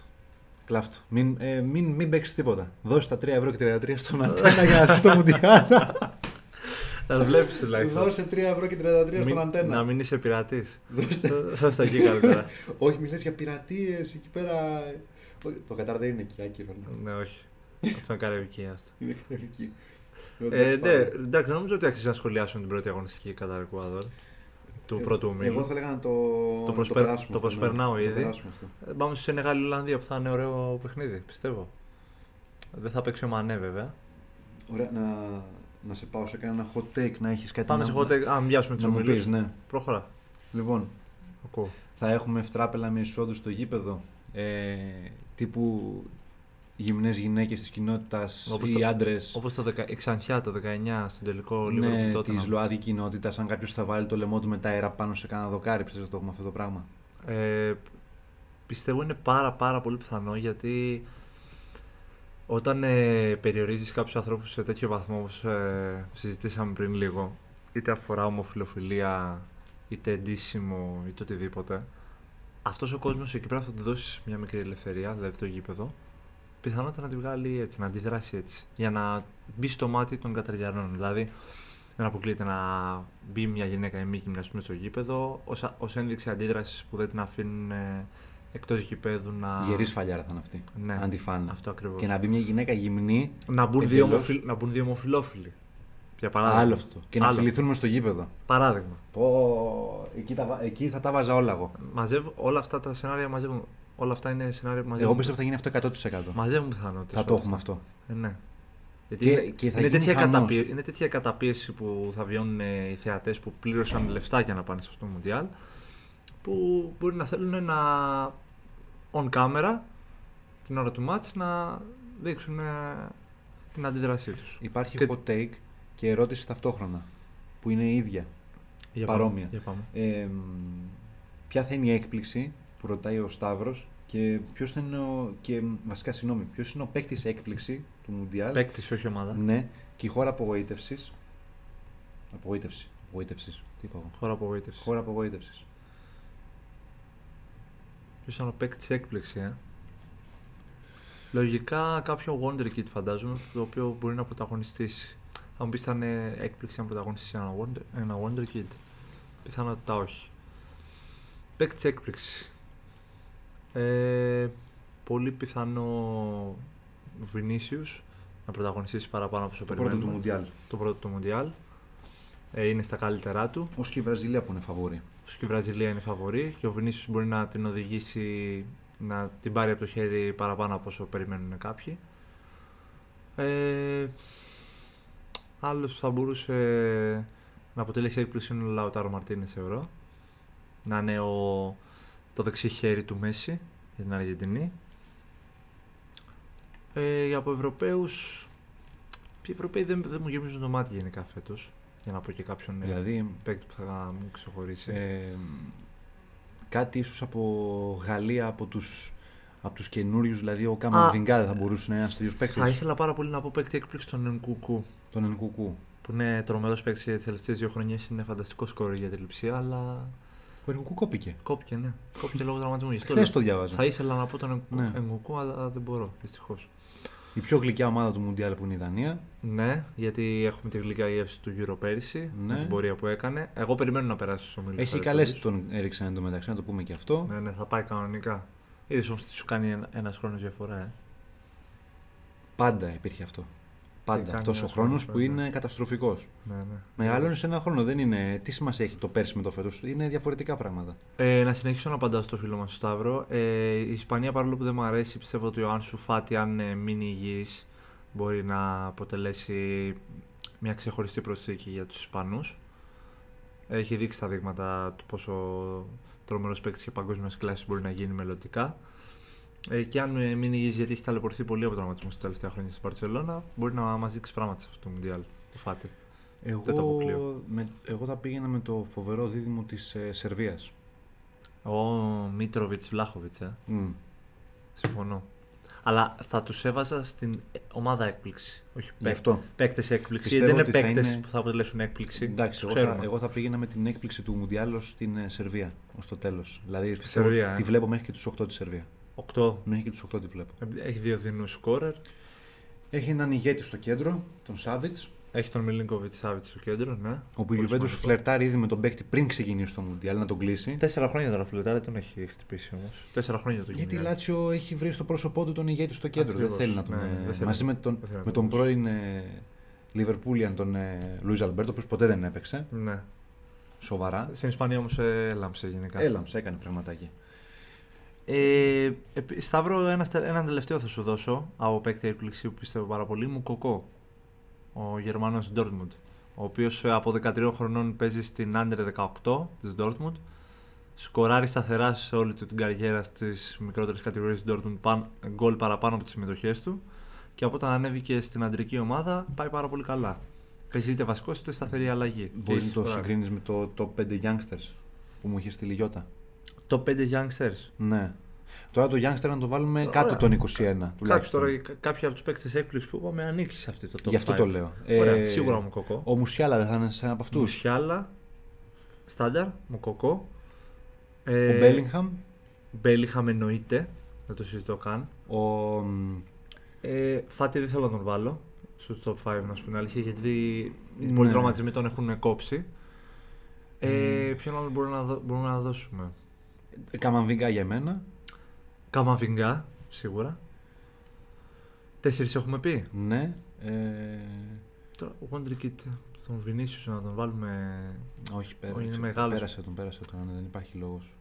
[SPEAKER 2] Κλάφτο. Μην, ε, μην, μην παίξεις τίποτα. Δώσε τα 3 ευρώ και 33 στον αντένα για να δεις το Μουντιάλ.
[SPEAKER 3] Θα βλέπεις τουλάχιστον.
[SPEAKER 2] Δώσε 3 ευρώ και 33 στον
[SPEAKER 3] Μην-
[SPEAKER 2] αντένα.
[SPEAKER 3] Να μην είσαι πειρατής.
[SPEAKER 2] Δώστε.
[SPEAKER 3] Θα στα εκεί καλύτερα.
[SPEAKER 2] Όχι, μιλάς για πειρατείες εκεί πέρα. Όχι, Το Κατάρ δεν είναι εκεί, άκυρο. ναι.
[SPEAKER 3] ναι, όχι. Αυτό είναι καραϊβική, άστο.
[SPEAKER 2] Είναι κανονική.
[SPEAKER 3] Ε, ναι, εντάξει, νομίζω ότι αξίζει να σχολιάσουμε την πρώτη αγωνιστική κατά Εκουαδόρ του πρώτου ομίλου.
[SPEAKER 2] Εγώ θα έλεγα να το,
[SPEAKER 3] Το
[SPEAKER 2] να
[SPEAKER 3] πώς
[SPEAKER 2] το
[SPEAKER 3] περ-
[SPEAKER 2] περάσουμε.
[SPEAKER 3] το
[SPEAKER 2] αυτό,
[SPEAKER 3] πώς
[SPEAKER 2] ναι.
[SPEAKER 3] περνάω
[SPEAKER 2] Να το
[SPEAKER 3] ήδη.
[SPEAKER 2] περάσουμε αυτό.
[SPEAKER 3] Ε, Πάμε στη Σενεγάλη Ολλανδία που θα είναι ωραίο παιχνίδι, πιστεύω. Δεν θα παίξει ο Μανέ βέβαια.
[SPEAKER 2] Ωραία, να, να σε πάω σε κανένα hot take να έχεις κάτι
[SPEAKER 3] Πάμε
[SPEAKER 2] να,
[SPEAKER 3] σε hot take. Α, μοιάσουμε του
[SPEAKER 2] να μου
[SPEAKER 3] ομίλου.
[SPEAKER 2] πεις, ναι.
[SPEAKER 3] Προχωρά.
[SPEAKER 2] Λοιπόν,
[SPEAKER 3] Ακούω.
[SPEAKER 2] θα έχουμε ευτράπελα με εισόδους στο γήπεδο. Ε, τύπου γυμνές γυναίκες της κοινότητας
[SPEAKER 3] Όπως
[SPEAKER 2] ή
[SPEAKER 3] το-
[SPEAKER 2] άντρες
[SPEAKER 3] Όπως το 10 η Ξανθιά το 19 στον τελικό λίγο
[SPEAKER 2] ναι,
[SPEAKER 3] τότε.
[SPEAKER 2] της ΛΟΑΔη κοινότητας, αν κάποιος θα βάλει το λαιμό του με τα αέρα πάνω σε κανένα δοκάρι, πιστεύω ότι το έχουμε αυτό το πράγμα;
[SPEAKER 3] Ε, πιστεύω είναι πάρα πάρα πολύ πιθανό γιατί όταν ε, περιορίζεις κάποιους ανθρώπους σε τέτοιο βαθμό όπως ε, συζητήσαμε πριν λίγο είτε αφορά ομοφιλοφιλία είτε εντύσιμο είτε οτιδήποτε αυτός ο κόσμος εκεί πέρα θα του δώσεις μια μικρή ελευθερία, δηλαδή το γήπεδο πιθανότατα να τη βγάλει έτσι, να αντιδράσει έτσι για να μπει στο μάτι των καταργιανών δηλαδή δεν αποκλείεται να μπει μια γυναίκα ή μη γυμναστή στο γήπεδο ως, α- ως ένδειξη αντίδρασης που δεν την αφήνουν ε, εκτός γηπέδου να.
[SPEAKER 2] Γερής σφαλιάρα θα είναι αυτή.
[SPEAKER 3] Ναι,
[SPEAKER 2] Αν τη φάνε.
[SPEAKER 3] αυτό ακριβώς.
[SPEAKER 2] Και να μπει μια γυναίκα γυμνή,
[SPEAKER 3] Να μπουν,
[SPEAKER 2] Ε,
[SPEAKER 3] δύο,
[SPEAKER 2] τέλος.
[SPEAKER 3] ομοφιλ... να μπουν δύο ομοφιλόφιλοι. Για παράδειγμα.
[SPEAKER 2] άλλο αυτό. Και να
[SPEAKER 3] Άλλο.
[SPEAKER 2] φιληθούν μες στο γήπεδο.
[SPEAKER 3] Παράδειγμα.
[SPEAKER 2] Πω, εκεί, τα, βα- εκεί θα τα βάζα όλα εγώ.
[SPEAKER 3] Μαζεύω, όλα αυτά τα σενάρια μαζεύουν. Όλα αυτά είναι σενάρια που μαζεύουν.
[SPEAKER 2] Εγώ πιστεύω θα γίνει αυτό 100%.
[SPEAKER 3] Μαζεύουν πιθανότητες.
[SPEAKER 2] Θα το έχουμε αυτό.
[SPEAKER 3] Ε, ναι. Γιατί
[SPEAKER 2] Και-
[SPEAKER 3] είναι,
[SPEAKER 2] και θα
[SPEAKER 3] είναι,
[SPEAKER 2] γίνει
[SPEAKER 3] τέτοια
[SPEAKER 2] χαμός.
[SPEAKER 3] καταπίεση, είναι τέτοια καταπίεση που θα βιώνουν ε, οι θεατές που πλήρωσαν λεφτά για να πάνε σε αυτό το Μουντιάλ που μπορεί να θέλουν να on camera την ώρα του match να δείξουν ε, την αντίδρασή τους.
[SPEAKER 2] Υπάρχει
[SPEAKER 3] Και-
[SPEAKER 2] hot take και ερώτηση ταυτόχρονα. Που είναι η ίδια.
[SPEAKER 3] Για
[SPEAKER 2] παρόμοια.
[SPEAKER 3] Πάμε, για πάμε.
[SPEAKER 2] Ε, μ, ποια θα είναι η έκπληξη που ρωτάει ο Σταύρος και ποιος θα είναι ο, και μ, βασικά συγγνώμη, ποιος είναι ο παίκτης έκπληξη του Μουντιάλ;
[SPEAKER 3] Παίκτης, όχι ομάδα.
[SPEAKER 2] ναι, και η χώρα απογοήτευσης Απογοήτευση. Απογοήτευσης. Τι είπα εγώ;
[SPEAKER 3] Χώρα απογοήτευσης.
[SPEAKER 2] Χώρα απογοήτευσης.
[SPEAKER 3] Ποιο ήταν ο παίκτη έκπληξη, ε. Λογικά κάποιο Wonder Kid φαντάζομαι, το οποίο μπορεί να πρωταγωνιστήσει. Θα μου πεις θα είναι έκπληξη αν πρωταγωνιστήσει ένα Wonder, ένα Wonder Kid. Πιθανότητα όχι. Παίκτη έκπληξη. Ε, πολύ πιθανό Vinicius να πρωταγωνιστήσει παραπάνω από όσο
[SPEAKER 2] Το πρώτο
[SPEAKER 3] περιμένουμε.
[SPEAKER 2] του Μουντιάλ.
[SPEAKER 3] Το πρώτο του Μουντιάλ. Ε, είναι στα καλύτερά του.
[SPEAKER 2] Ω και η Βραζιλία που είναι φαβόρη.
[SPEAKER 3] Όσο και η Βραζιλία είναι φαβορή και ο Βινίσιος μπορεί να την οδηγήσει να την πάρει από το χέρι παραπάνω από όσο περιμένουν κάποιοι. Ε, άλλος που θα μπορούσε να αποτελέσει έκπληξη είναι ο Λαουτάρο Μαρτίνες θεωρώ. Να είναι ο, το δεξί χέρι του Μέση για την Αργεντινή. Ε, για από Ευρωπαίους, οι Ευρωπαίοι δεν, δεν μου γεμίζουν το μάτι γενικά φέτος. Για να πω και κάποιον ε,
[SPEAKER 2] Δηλαδή,
[SPEAKER 3] παίκτη που θα μου ξεχωρίσει.
[SPEAKER 2] ε, κάτι ίσως από Γαλλία, από τους, από τους καινούριους, δηλαδή ο Καμαβιγκά δεν θα μπορούσε να είναι ένας τέτοιος παίκτης;
[SPEAKER 3] Θα ήθελα πάρα πολύ να πω παίκτη έκπληξη τον Νκουκού.
[SPEAKER 2] Τον Ενκουκού.
[SPEAKER 3] Που είναι τρομερός παίκτης για τις τελευταίες δύο χρονιές. Είναι φανταστικός σκόρ για τη λειψία, αλλά
[SPEAKER 2] Ο Ενκουκού κόπηκε.
[SPEAKER 3] κόπηκε, ναι. Κόπηκε λόγω τραυματισμού. Γι' αυτό
[SPEAKER 2] Χθες
[SPEAKER 3] λέω.
[SPEAKER 2] το διάβαζα.
[SPEAKER 3] Θα ήθελα να πω τον
[SPEAKER 2] Ναι.
[SPEAKER 3] Νκουκού, αλλά δεν μπορώ, δυστυχώς.
[SPEAKER 2] Η πιο γλυκιά ομάδα του Μουντιάλ που είναι η Δανία.
[SPEAKER 3] Ναι, γιατί έχουμε τη γλυκά γεύση του Euro πέρυσι,
[SPEAKER 2] Ναι.
[SPEAKER 3] με την πορεία που έκανε. Εγώ περιμένω να περάσει στου ομίλου.
[SPEAKER 2] Έχει καλέσει τον Έριξαν εντωμεταξύ, να το πούμε και αυτό.
[SPEAKER 3] Ναι, ναι, θα πάει κανονικά. Είδες όμως τι σου κάνει ένας χρόνος διαφορά, ε.
[SPEAKER 2] Πάντα υπήρχε αυτό. Πάντα.
[SPEAKER 3] κάνει
[SPEAKER 2] Αυτός ο ένας χρόνος χρόνος, που
[SPEAKER 3] ναι.
[SPEAKER 2] είναι καταστροφικός.
[SPEAKER 3] Ναι, ναι.
[SPEAKER 2] Μεγαλώνεις ένα χρόνο. Δεν είναι. Τι σημασία έχει το πέρσι με το φέτος. Είναι διαφορετικά πράγματα.
[SPEAKER 3] Ε, να συνεχίσω να απαντάω στο φίλο μας στο Σταύρο. Ε, η Ισπανία παρόλο που δεν μου αρέσει, πιστεύω ότι ο Άνσου Φάτι αν ε, μείνει υγιής μπορεί να αποτελέσει μια ξεχωριστή προσθήκη για τους Ισπανούς. Έχει δείξει τα δείγματα του πόσο τρομερός παίκτης και παγκόσμιας κλάσης μπορεί να γίνει μελλοντικά. Ε, και αν ε, μείνει υγιής γιατί έχει ταλαιπωρηθεί πολύ από τραυματισμούς τα τελευταία χρόνια στην Παρσελώνα, μπορεί να μας δείξει πράγματα σε αυτό το Μουντιάλ, το Φάτι. Δεν το
[SPEAKER 2] Εγώ,
[SPEAKER 3] αποκλείω.
[SPEAKER 2] με, εγώ θα πήγαινα με το φοβερό δίδυμο της ε, Σερβίας.
[SPEAKER 3] Ο Μίτροβιτς Βλάχοβιτς, ε. Συμφωνώ. Αλλά θα τους έβαζα στην ομάδα έκπληξη. Όχι
[SPEAKER 2] Γι' αυτό.
[SPEAKER 3] παίκτες έκπληξης.
[SPEAKER 2] Πιστεύω
[SPEAKER 3] δεν είναι
[SPEAKER 2] ότι θα
[SPEAKER 3] παίκτες
[SPEAKER 2] είναι-
[SPEAKER 3] που θα αποτελέσουν έκπληξη.
[SPEAKER 2] Εντάξει,
[SPEAKER 3] Τους
[SPEAKER 2] εγώ θα,
[SPEAKER 3] ξέρουμε.
[SPEAKER 2] εγώ θα πήγαινα με την έκπληξη του Μουντιάλ στην ε, Σερβία ως το τέλος. Δηλαδή πιστεύω
[SPEAKER 3] Σερβία,
[SPEAKER 2] ότι τη
[SPEAKER 3] ε.
[SPEAKER 2] βλέπω μέχρι και τους 8 της Σερβία.
[SPEAKER 3] 8.
[SPEAKER 2] Μέχρι και τους 8 τη βλέπω.
[SPEAKER 3] Έχει δύο δεινούς σκόρερ.
[SPEAKER 2] Έχει έναν ηγέτη στο κέντρο, τον Σάβιτς,
[SPEAKER 3] Έχει τον Μιλίνκοβιτς Σάβιτς στο κέντρο, ναι.
[SPEAKER 2] όπου η
[SPEAKER 3] Πολύ
[SPEAKER 2] Juventus
[SPEAKER 3] σημαντικό.
[SPEAKER 2] φλερτάρει ήδη με τον παίκτη πριν ξεκινήσει το Μουντιάλ να τον κλείσει.
[SPEAKER 3] Τέσσερα χρόνια τώρα φιλετάρα τον έχει χτυπήσει όμως. Τέσσερα χρόνια το
[SPEAKER 2] Γιατί η
[SPEAKER 3] γίνει.
[SPEAKER 2] Λάτσιο έχει βρει στο πρόσωπό του τον ηγέτη στο κέντρο.
[SPEAKER 3] Ακριβώς.
[SPEAKER 2] Δεν θέλει να τον.
[SPEAKER 3] Ναι, ναι,
[SPEAKER 2] ε,
[SPEAKER 3] δεν θέλει
[SPEAKER 2] μαζί
[SPEAKER 3] να-
[SPEAKER 2] με τον,
[SPEAKER 3] δεν θέλει να
[SPEAKER 2] με
[SPEAKER 3] τον
[SPEAKER 2] τον
[SPEAKER 3] δώσει.
[SPEAKER 2] πρώην ε, Λιβερπούλιαν τον ε, Λουίζ Αλμπέρτο, ο οποίος ποτέ δεν έπαιξε.
[SPEAKER 3] Ναι.
[SPEAKER 2] Σοβαρά.
[SPEAKER 3] Στην Ισπανία όμως έλαμψε γενικά.
[SPEAKER 2] Έλαμψε, έκανε πραγματάκι.
[SPEAKER 3] Ε, επί- Σταύρο, ένα, έναν τελευταίο θα σου δώσω από παίκτη έκπληξη που πιστεύω πάρα πολύ. Μου κοκό. Ο Γερμανός Dortmund. Ο οποίος από 13 χρονών παίζει στην Under 18 της Dortmund. Σκοράρει σταθερά σε όλη του την καριέρα στις μικρότερες κατηγορίες της Dortmund παν, γκολ παραπάνω από τις συμμετοχές του. Και από όταν ανέβηκε στην αντρική ομάδα πάει πάρα πολύ καλά. Παίζει είτε βασικός είτε σταθερή αλλαγή.
[SPEAKER 2] Μπορείς
[SPEAKER 3] Και
[SPEAKER 2] να το
[SPEAKER 3] σκοράρει.
[SPEAKER 2] συγκρίνεις με το top 5 youngsters που μου είχε στείλει η Γιώτα;
[SPEAKER 3] Το 5 youngsters.
[SPEAKER 2] Ναι. Τώρα το youngster να το βάλουμε
[SPEAKER 3] Τώρα,
[SPEAKER 2] κάτω
[SPEAKER 3] ωραία.
[SPEAKER 2] των 21
[SPEAKER 3] Κάτσε
[SPEAKER 2] τουλάχιστον.
[SPEAKER 3] τώρα κα- κάποιοι από τους παίκτες έκπληξη που είπαμε ανήκει σε αυτή το top
[SPEAKER 2] Γι' αυτό
[SPEAKER 3] 5.
[SPEAKER 2] το λέω.
[SPEAKER 3] Ωραία,
[SPEAKER 2] Ε,
[SPEAKER 3] σίγουρα μου κοκό.
[SPEAKER 2] Ο Μουσιάλα δεν θα είναι σε ένα από αυτούς.
[SPEAKER 3] Μουσιάλα, Στάνταρ, μου κοκό.
[SPEAKER 2] Ο
[SPEAKER 3] Ε,
[SPEAKER 2] Μπέλιγχαμ.
[SPEAKER 3] Μπέλιχαμ εννοείται, δεν το συζητώ καν.
[SPEAKER 2] Ο. μ,
[SPEAKER 3] Ε, Φάτι δεν θέλω να τον βάλω στο top 5 να σου πω την αλήθεια γιατί οι
[SPEAKER 2] Ναι.
[SPEAKER 3] πολλοί τραυματισμοί τον έχουν κόψει. Ε, Ποιον άλλο μπορούμε να, δω- μπορούμε να δώσουμε;
[SPEAKER 2] Καμαμβίγκα για μένα.
[SPEAKER 3] Καμαβιγκά, σίγουρα. Τέσσερις έχουμε πει.
[SPEAKER 2] Ναι. Ε,
[SPEAKER 3] Τώρα, ο Wonderkid, τον Vinicius να τον βάλουμε
[SPEAKER 2] όχι, πέρα,
[SPEAKER 3] είναι
[SPEAKER 2] ξε-
[SPEAKER 3] μεγάλος.
[SPEAKER 2] πέρασε τον, πέρασε τον, ναι, δεν υπάρχει λόγος.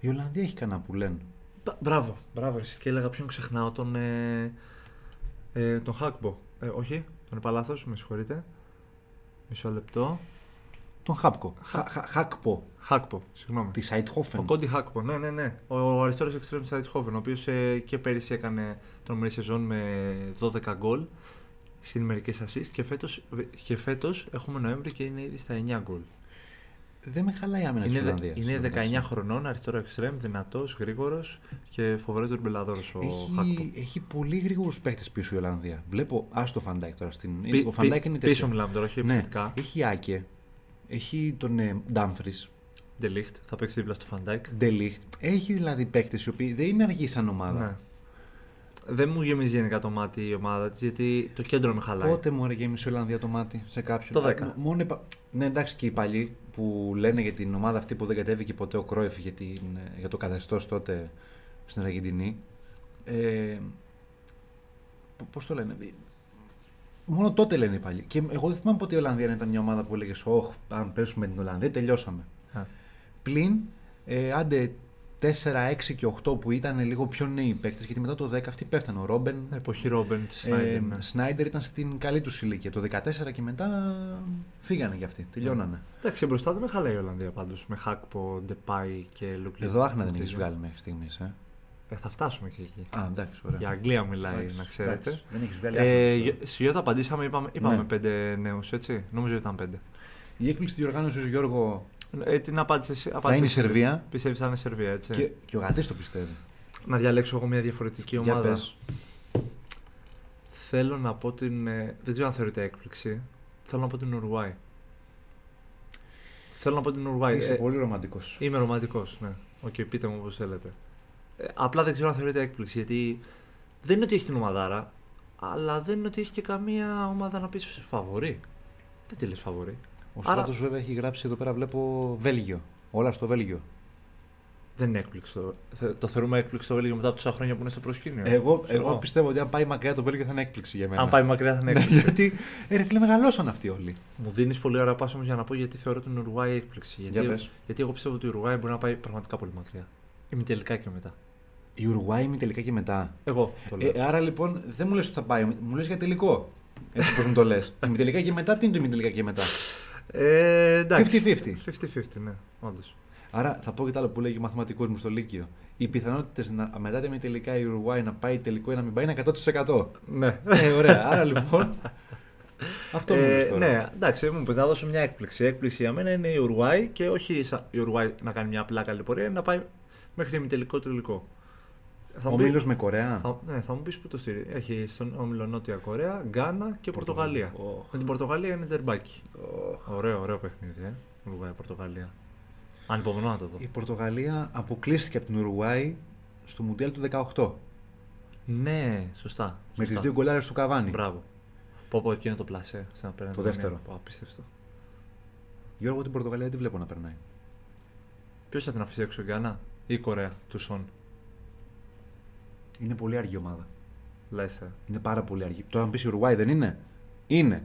[SPEAKER 2] Η Ολλανδία έχει κανένα που λένε.
[SPEAKER 3] Μπα- Μπράβο, μπράβο. Εσύ και έλεγα ποιον ξεχνάω, τον. Ε, ε, τον Χάκμπο. Ε, όχι, τον είπα λάθος, με συγχωρείτε. Μισό λεπτό.
[SPEAKER 2] Τον Χάπκο.
[SPEAKER 3] Χα-
[SPEAKER 2] Χα- Χάκπο.
[SPEAKER 3] Χάκπο, συγγνώμη.
[SPEAKER 2] Της Σάιτχόφεν.
[SPEAKER 3] Ο Κόντι Χάκπο, ναι, ναι, ναι. Ο, ο αριστερός εξτρέμ της Αιτχόβεν, ο οποίος ε, και πέρυσι έκανε τρομερή σεζόν με 12 γκολ συν μερικές assist και φέτος, και φέτος έχουμε Νοέμβρη και είναι ήδη στα 9 γκολ.
[SPEAKER 2] δεν με χαλάει η άμυνα της
[SPEAKER 3] Είναι, δε-
[SPEAKER 2] Ολλανδίας.
[SPEAKER 3] είναι 19 χρονών, αριστερό εξτρέμ, δυνατός, γρήγορος και φοβερός ντριμπλαδόρος ο Χάκπο.
[SPEAKER 2] Έχει, έχει πολύ γρήγορους παίχτες πίσω η Ολλανδία. Βλέπω, α το Φαν Ντάικ τώρα. Στην...
[SPEAKER 3] Πι-
[SPEAKER 2] ο Φαν Ντάικ
[SPEAKER 3] πι-
[SPEAKER 2] είναι
[SPEAKER 3] πίσω
[SPEAKER 2] τέτοιο.
[SPEAKER 3] μιλάμε τώρα, όχι
[SPEAKER 2] ναι.
[SPEAKER 3] επιθετικά.
[SPEAKER 2] Έχει Άκε, έχει τον ε, Ντάμφρις,
[SPEAKER 3] Ντε Λιχτ, θα παίξει δίπλα στο Φαν
[SPEAKER 2] Ντάικ. Ντε Λιχτ. Έχει δηλαδή παίκτες οι οποίοι δεν είναι αργοί σαν ομάδα.
[SPEAKER 3] Ναι. Δεν μου γεμίζει γενικά το μάτι η ομάδα της γιατί το κέντρο με χαλάει.
[SPEAKER 2] Πότε μου ρε γέμισε η Ολλανδία το μάτι σε κάποιον;
[SPEAKER 3] Το
[SPEAKER 2] Ε,
[SPEAKER 3] 10.
[SPEAKER 2] Μόνο υπα- Ναι, εντάξει και οι παλιοί που λένε για την ομάδα αυτή που δεν κατέβηκε ποτέ ο Κρόεφ για, την, για το καθεστώς τότε στην Αργεντινή. Ε, Πώς το λένε. Μόνο τότε λένε οι παλιοί. Και εγώ δεν θυμάμαι ποτέ η Ολλανδία να ήταν μια ομάδα που έλεγες Ωχ, αν πέσουμε την Ολλανδία, τελειώσαμε.
[SPEAKER 3] Α.
[SPEAKER 2] Πλην, ε, άντε 4, 6 και 8 που ήταν λίγο πιο νέοι παίκτες, γιατί μετά το 10 αυτοί πέφτανε. Ο Ρόμπεν,
[SPEAKER 3] Εποχή Ρόμπεν και
[SPEAKER 2] ε,
[SPEAKER 3] Σνάιντερ. ναι.
[SPEAKER 2] Σνάιντερ ήταν στην καλή τους ηλικία. Το 14 και μετά φύγανε κι αυτοί. Τελειώνανε.
[SPEAKER 3] Εντάξει, μπροστά δεν με χαλάει η Ολλανδία πάντως. Με Χάκπο, Ντεπάι και Λουκλί.
[SPEAKER 2] Εδώ άχνα δεν έχεις βγάλει μέχρι στιγμής. Ε.
[SPEAKER 3] Ε, θα φτάσουμε και εκεί.
[SPEAKER 2] Α, εντάξει, ωραία.
[SPEAKER 3] Για Αγγλία μιλάει,
[SPEAKER 2] Εντάξει,
[SPEAKER 3] να ξέρετε.
[SPEAKER 2] εντάξει, Δεν έχεις βγάλει.
[SPEAKER 3] Ε,
[SPEAKER 2] άχνα,
[SPEAKER 3] γε- στη Γιώτα απαντήσαμε, είπαμε, είπαμε
[SPEAKER 2] Ναι.
[SPEAKER 3] πέντε νέους, έτσι. Νομίζω ότι ήταν πέντε.
[SPEAKER 2] Η έκπληξη της διοργάνωσης, Γιώργο,
[SPEAKER 3] Ε, την απάντησες εσύ.
[SPEAKER 2] θα είναι η Σερβία
[SPEAKER 3] Πιστεύεις θα είναι η Σερβία, έτσι.
[SPEAKER 2] και, και ο Γατή το πιστεύει.
[SPEAKER 3] Να διαλέξω εγώ μια διαφορετική
[SPEAKER 2] Για
[SPEAKER 3] ομάδα.
[SPEAKER 2] πες.
[SPEAKER 3] Θέλω να πω την. ε, δεν ξέρω αν θεωρείται έκπληξη. Θέλω να πω την Ουρουγουάη. Θέλω να πω την Ουρουγουάη.
[SPEAKER 2] Είσαι
[SPEAKER 3] Ε,
[SPEAKER 2] πολύ ρομαντικός.
[SPEAKER 3] Είμαι ρομαντικός, ναι. Οκ, πείτε μου όπως θέλετε. Ε, απλά δεν ξέρω αν θεωρείται έκπληξη γιατί δεν είναι ότι έχει την ομαδάρα, αλλά δεν είναι ότι έχει και καμία ομάδα να πεις φαβορί. Δεν τη λες φαβορί.
[SPEAKER 2] Ο
[SPEAKER 3] Άρα-
[SPEAKER 2] Στράτο βέβαια έχει γράψει εδώ πέρα, βλέπω Βέλγιο. Όλα στο Βέλγιο.
[SPEAKER 3] Δεν είναι έκπληξη. Το, θε- το θεωρούμε έκπληξη το Βέλγιο μετά από τόσα χρόνια που είναι στο προσκήνιο.
[SPEAKER 2] Εγώ,
[SPEAKER 3] Ξέρω
[SPEAKER 2] εγώ πιστεύω ότι αν πάει μακριά το Βέλγιο θα είναι έκπληξη για μένα.
[SPEAKER 3] Αν πάει μακριά θα είναι
[SPEAKER 2] Ναι,
[SPEAKER 3] έκπληξη.
[SPEAKER 2] γιατί ε, ρε φίλε, μεγαλώσαν αυτοί όλοι.
[SPEAKER 3] Μου δίνεις πολύ ωραία πάσα όμως για να πω γιατί θεωρώ την Ουρουάη έκπληξη. Γιατί,
[SPEAKER 2] Για πες.
[SPEAKER 3] γιατί εγώ πιστεύω ότι η Ουρουάη μπορεί να πάει πραγματικά πολύ μακριά. Είμαι τελικά και μετά.
[SPEAKER 2] Η Ουρουάη είναι τελικά και μετά.
[SPEAKER 3] Εγώ το λέω.
[SPEAKER 2] Ε, άρα λοιπόν δεν μου λες ότι θα πάει, μου λες για τελικό. Έτσι πως μου το λες. Η τελικά και μετά, τι είναι το τελικά και μετά;
[SPEAKER 3] Ε, εντάξει.
[SPEAKER 2] 50-50.
[SPEAKER 3] 50-50, ναι, όντως.
[SPEAKER 2] Άρα θα πω και το άλλο που λέγει ο μαθηματικός μου στο Λύκειο. Οι πιθανότητες μετά τη τελικά η Ουρουάη να πάει τελικό ή να μην πάει είναι 100%.
[SPEAKER 3] Ναι.
[SPEAKER 2] ε, ωραία. Άρα λοιπόν. Αυτό μου λες τώρα.
[SPEAKER 3] Ναι, εντάξει, μου πες να δώσω μια έκπληξη. Η έκπληξη για μένα είναι η Ουρουάη και όχι σα- η Ουρουάη να κάνει μια απλά καλή πορεία, να πάει μέχρι ημιτελικό τελικό. Θα
[SPEAKER 2] Ο
[SPEAKER 3] μου πει-
[SPEAKER 2] Μήλος με Κορέα;
[SPEAKER 3] Θα, ναι, θα μου πεις που το στηρίζει. Έχει στον όμιλο Νότια Κορέα, Γκάνα και Πορτογαλία.
[SPEAKER 2] Οχ.
[SPEAKER 3] Με την Πορτογαλία είναι τερμπάκι. Ωραίο, ωραίο παιχνίδι, ε. Ουρουάη, Πορτογαλία. Ανυπομονώ να το δω.
[SPEAKER 2] Η Πορτογαλία αποκλείστηκε από την Ουρουάη στο Μουντιάλ του 18.
[SPEAKER 3] Ναι, σωστά.
[SPEAKER 2] Με
[SPEAKER 3] σωστά.
[SPEAKER 2] τι δύο γκολάρες του Καβάνη.
[SPEAKER 3] Μπράβο. Πω πω εκείνο το πλασέ στην απέναντι.
[SPEAKER 2] Το δεύτερο.
[SPEAKER 3] Πω, Απίστευτο.
[SPEAKER 2] Γιώργο την Πορτογαλία δεν τη βλέπω να περνάει.
[SPEAKER 3] Ποιος θα την αφήσει έξω, η Γκάνα; Ή η Κορέα του Σον.
[SPEAKER 2] Είναι πολύ αργή ομάδα.
[SPEAKER 3] Λες. Ε.
[SPEAKER 2] Είναι πάρα πολύ αργή. Τώρα αν πεις η Ουρουάη δεν είναι; Είναι.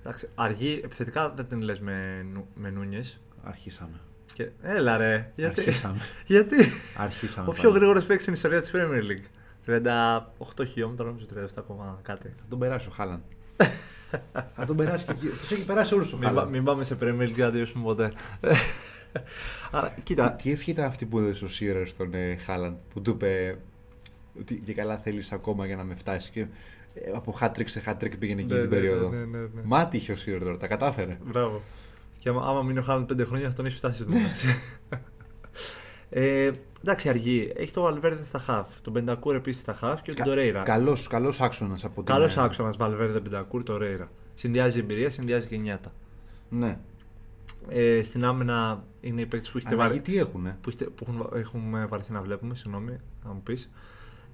[SPEAKER 3] Εντάξει, αργή, επιθετικά δεν την λες με, νου- με Νούνιες.
[SPEAKER 2] Αρχίσαμε.
[SPEAKER 3] Και... Έλα ρε. Γιατί;
[SPEAKER 2] Αρχίσαμε.
[SPEAKER 3] γιατί;
[SPEAKER 2] Αρχίσαμε.
[SPEAKER 3] Ο πιο
[SPEAKER 2] πάλι.
[SPEAKER 3] γρήγορος παίκτης στην ιστορία της Premier League. 38 χιλιόμετρα, νομίζω 37 ακόμα κάτι.
[SPEAKER 2] Θα τον περάσει ο Χάλαν. Θα τον περάσει και εκεί. Τους έχει περάσει όλους ο
[SPEAKER 3] Μην, πα-
[SPEAKER 2] Χάλαν.
[SPEAKER 3] μην πάμε σε Premier League, δεν θα τελειώσουμε ποτέ. Άρα, κοίτα.
[SPEAKER 2] Τι, τι ευχή ήταν αυτή που έδωσε ο Σίρερ στον ε, Χάλαν που του είπε ότι και καλά θέλεις ακόμα για να με φτάσεις. Και ε, από hat-trick σε hat-trick πήγαινε εκείνη
[SPEAKER 3] Ναι,
[SPEAKER 2] την
[SPEAKER 3] ναι,
[SPEAKER 2] περίοδο.
[SPEAKER 3] ναι, ναι, ναι.
[SPEAKER 2] Μάτι είχε ο Σίρερ τώρα, τα κατάφερε.
[SPEAKER 3] Μπράβο. Και άμα, άμα μείνει ο Χάλαν 5 χρόνια, θα τον έχει φτάσει. εδώ μεταξύ. ε, εντάξει, αργή. Έχει το Βαλβέρδε στα χαφ. Τον Πεντακούρ επίσης στα χαφ και τον Τορέιρα.
[SPEAKER 2] Καλός καλός άξονας από την.
[SPEAKER 3] Καλός
[SPEAKER 2] ε,
[SPEAKER 3] άξονας Βαλβέρδε Πεντακούρ, Τορέιρα. Συνδυάζει εμπειρία, συνδυάζει και νιάτα.
[SPEAKER 2] Ναι.
[SPEAKER 3] Ε, στην άμυνα είναι οι παίκτες που έχετε
[SPEAKER 2] Αλλαγή
[SPEAKER 3] βαρ...
[SPEAKER 2] τι έχουνε;
[SPEAKER 3] που, έχετε- που έχουν, έχουμε βαρεθεί να βλέπουμε. Συγγνώμη, να μου πεις.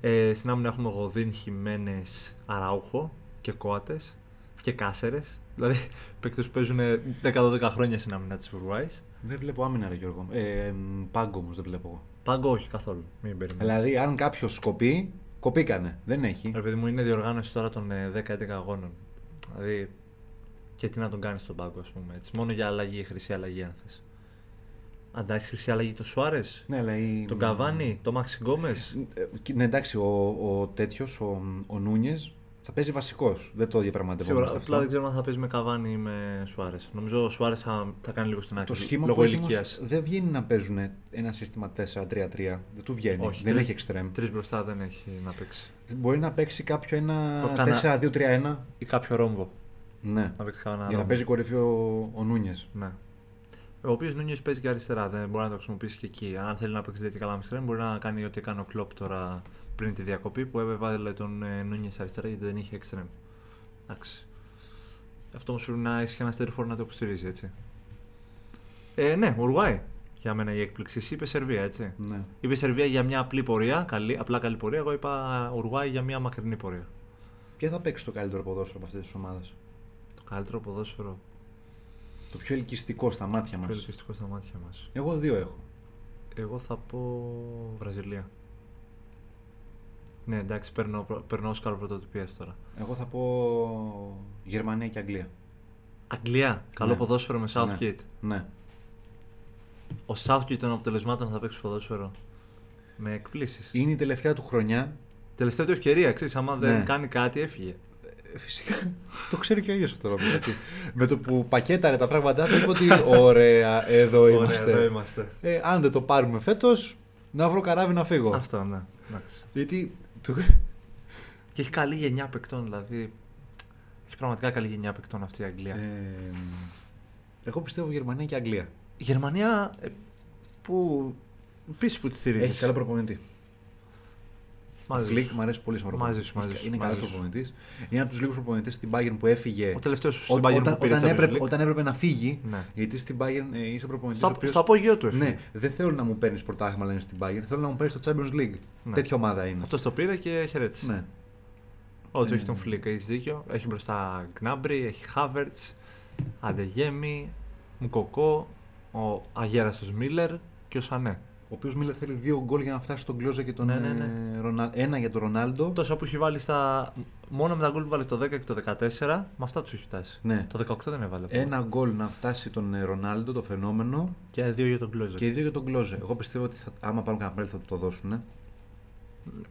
[SPEAKER 3] Ε, στην άμυνα έχουμε Γοδίν, Χιμένες, Αράουχο και Κόατες και Κάσερες. Δηλαδή παίκτες που παίζουν 10-12 χρόνια στην άμυνα της Ουρουάη.
[SPEAKER 2] Δεν βλέπω άμυνα, ρε Γιώργο. Ε, μ, πάγκο όμως δεν βλέπω εγώ.
[SPEAKER 3] Πάγκο όχι καθόλου. Μην περιμένεις.
[SPEAKER 2] Δηλαδή, αν κάποιος σκοπεί, κοπήκανε. Δεν έχει.
[SPEAKER 3] Ρε παιδί μου, είναι διοργάνωση τώρα των ε, 10-11 αγώνων. Δηλαδή, και τι να τον κάνεις στον πάγκο, ας πούμε έτσι. Μόνο για αλλαγή, χρυσή αλλαγή, αν θες. Αντάξει χρυσή αλλαγή το Σουάρες,
[SPEAKER 2] Ναι, αλλά η...
[SPEAKER 3] τον Καβάνι, τον Μάξι Γκόμε.
[SPEAKER 2] Ε, Ναι, εντάξει, ο, ο τέτοιος, ο, ο Νούνιες, θα παίζει βασικός. Δεν το διαπραγματευόμαστε
[SPEAKER 3] Σίγουρα,
[SPEAKER 2] αυτό.
[SPEAKER 3] απλά δεν ξέρω αν θα παίζει με Καβάνι ή με Σουάρες. Νομίζω ο Σουάρες θα, θα κάνει λίγο στην άκρη.
[SPEAKER 2] Το σχήμα
[SPEAKER 3] λόγω
[SPEAKER 2] που έχει
[SPEAKER 3] ηλικίας.
[SPEAKER 2] όμως δεν βγαίνει να παίζουν ένα σύστημα 4-3-3. Δεν του βγαίνει.
[SPEAKER 3] Όχι,
[SPEAKER 2] δεν
[SPEAKER 3] τρεις-
[SPEAKER 2] έχει εξτρέμ.
[SPEAKER 3] Τρεις μπροστά δεν έχει να παίξει.
[SPEAKER 2] Μπορεί να παίξει κάποιο ένα
[SPEAKER 3] Το κανα-
[SPEAKER 2] 4-2-3-1.
[SPEAKER 3] Ή κάποιο ρόμβο.
[SPEAKER 2] Ναι.
[SPEAKER 3] Να παίξει κανένα
[SPEAKER 2] Για να
[SPEAKER 3] ρόμβο.
[SPEAKER 2] παίζει κορυφή ο, ο Νούνιες.
[SPEAKER 3] Ναι. Ο οποίος Νούνιες παίζει και αριστερά, δεν μπορεί να το χρησιμοποιήσει και εκεί. Αν θέλει να παίξει τέτοια καλά με μπορεί να κάνει ό,τι έκανε ο Κλοπ τώρα πριν τη διακοπή που έβαλε τον ε, Νούνιες αριστερά γιατί δεν είχε εξτρέμ. Εντάξει. Αυτό όμως πρέπει να έχει και ένα στέρφορο να το υποστηρίζει, έτσι. Ε, ναι, Ουρουάη. Για μένα η έκπληξη. Εσύ είπες Σερβία, έτσι.
[SPEAKER 2] Ναι.
[SPEAKER 3] Είπες Σερβία για μια απλή πορεία, καλή, απλά καλή πορεία. Εγώ είπα Ουρουάη για μια μακρινή πορεία.
[SPEAKER 2] Ποια θα παίξει το καλύτερο ποδόσφαιρο από αυτές τις ομάδες;
[SPEAKER 3] Το καλύτερο ποδόσφαιρο.
[SPEAKER 2] Το πιο ελκυστικό στα μάτια μας.
[SPEAKER 3] Πιο ελκυστικό στα μάτια μας.
[SPEAKER 2] Εγώ δύο έχω.
[SPEAKER 3] Εγώ θα πω Βραζιλία. Ναι, εντάξει, παίρνω, παίρνω Όσκαρο πρωτοτυπίας τώρα.
[SPEAKER 2] Εγώ θα πω Γερμανία και Αγγλία.
[SPEAKER 3] Αγγλία. Καλό
[SPEAKER 2] Ναι.
[SPEAKER 3] ποδόσφαιρο με Southgate.
[SPEAKER 2] Ναι.
[SPEAKER 3] Ο Southgate των αποτελεσμάτων θα παίξει ποδόσφαιρο. Με εκπλήσεις.
[SPEAKER 2] Είναι η τελευταία του χρονιά.
[SPEAKER 3] Τελευταία του ευκαιρία, ξέρεις. Άμα δεν
[SPEAKER 2] Ναι.
[SPEAKER 3] κάνει κάτι, έφυγε.
[SPEAKER 2] Ε, Φυσικά το ξέρει και ο ίδιος αυτό. νομίζω, ότι με το που πακέταρε τα πράγματά του, είπε ότι ωραία, εδώ
[SPEAKER 3] Ωραία,
[SPEAKER 2] είμαστε.
[SPEAKER 3] εδώ είμαστε.
[SPEAKER 2] Ε, αν δεν το πάρουμε φέτος, να βρω καράβι να φύγω.
[SPEAKER 3] Αυτό, ναι. Εντάξει.
[SPEAKER 2] Γιατί. του-
[SPEAKER 3] Και έχει καλή γενιά παικτών, δηλαδή. Έχει πραγματικά καλή γενιά παικτών αυτή η Αγγλία.
[SPEAKER 2] Ε, εγώ πιστεύω Γερμανία και Αγγλία.
[SPEAKER 3] Η Γερμανία. ε, που. Πίσω που τη στηρίζεις.
[SPEAKER 2] Έχει καλό προπονητή.
[SPEAKER 3] Μαζί
[SPEAKER 2] Φλικ
[SPEAKER 3] σου.
[SPEAKER 2] μου αρέσει πολύ σαν
[SPEAKER 3] Μαζί
[SPEAKER 2] προπονητής.
[SPEAKER 3] σου, μαζί
[SPEAKER 2] Είναι-
[SPEAKER 3] σου,
[SPEAKER 2] Είναι
[SPEAKER 3] μαζί
[SPEAKER 2] καλός
[SPEAKER 3] σου.
[SPEAKER 2] προπονητής. Είναι από τους λίγους προπονητές στην Bayern που έφυγε.
[SPEAKER 3] Ο τελευταίος
[SPEAKER 2] Ό-
[SPEAKER 3] στην Bayern
[SPEAKER 2] όταν,
[SPEAKER 3] που πήρε
[SPEAKER 2] όταν,
[SPEAKER 3] Champions
[SPEAKER 2] έπρεπε,
[SPEAKER 3] League.
[SPEAKER 2] όταν έπρεπε να φύγει,
[SPEAKER 3] Ναι.
[SPEAKER 2] γιατί στην Bayern ε, είσαι προπονητής.
[SPEAKER 3] Στο, στο απόγειο του έφυγε.
[SPEAKER 2] Ναι, δεν θέλω να μου παίρνεις πρωτάθλημα, λένε στην Bayern. Θέλω να μου παίρνεις το Champions League.
[SPEAKER 3] Ναι.
[SPEAKER 2] Τέτοια ομάδα είναι.
[SPEAKER 3] Αυτός το πήρε και χαιρέτησε.
[SPEAKER 2] Ναι.
[SPEAKER 3] Όντως
[SPEAKER 2] Ε,
[SPEAKER 3] έχει τον Φλικ, έχεις δίκιο. Έχει μπροστά Γκνάμπρι, έχει Χάβερτς, Αντεγέμι, Μουκοκό, ο αγέραστος Μίλερ και ο Σανέ.
[SPEAKER 2] Ο οποίος Μίλερ θέλει δύο γκολ για να φτάσει στον Κλόζε και τον
[SPEAKER 3] Ναι, ναι, ναι.
[SPEAKER 2] ε, Ρονάλ- Ένα για τον Ρονάλντο.
[SPEAKER 3] Τόσα που έχει βάλει στα. Μόνο με τα γκολ που βάλει το 10 και το 14, με αυτά τους έχει φτάσει.
[SPEAKER 2] Ναι.
[SPEAKER 3] Το 18 δεν έβαλε.
[SPEAKER 2] Ένα γκολ να φτάσει τον ε, Ρονάλντο, το φαινόμενο.
[SPEAKER 3] Και δύο για τον Κλόζε.
[SPEAKER 2] Και δύο για τον Κλόζε. Εγώ πιστεύω ότι θα, άμα πάρουν κανένα πέναλτι θα του το δώσουν. ε.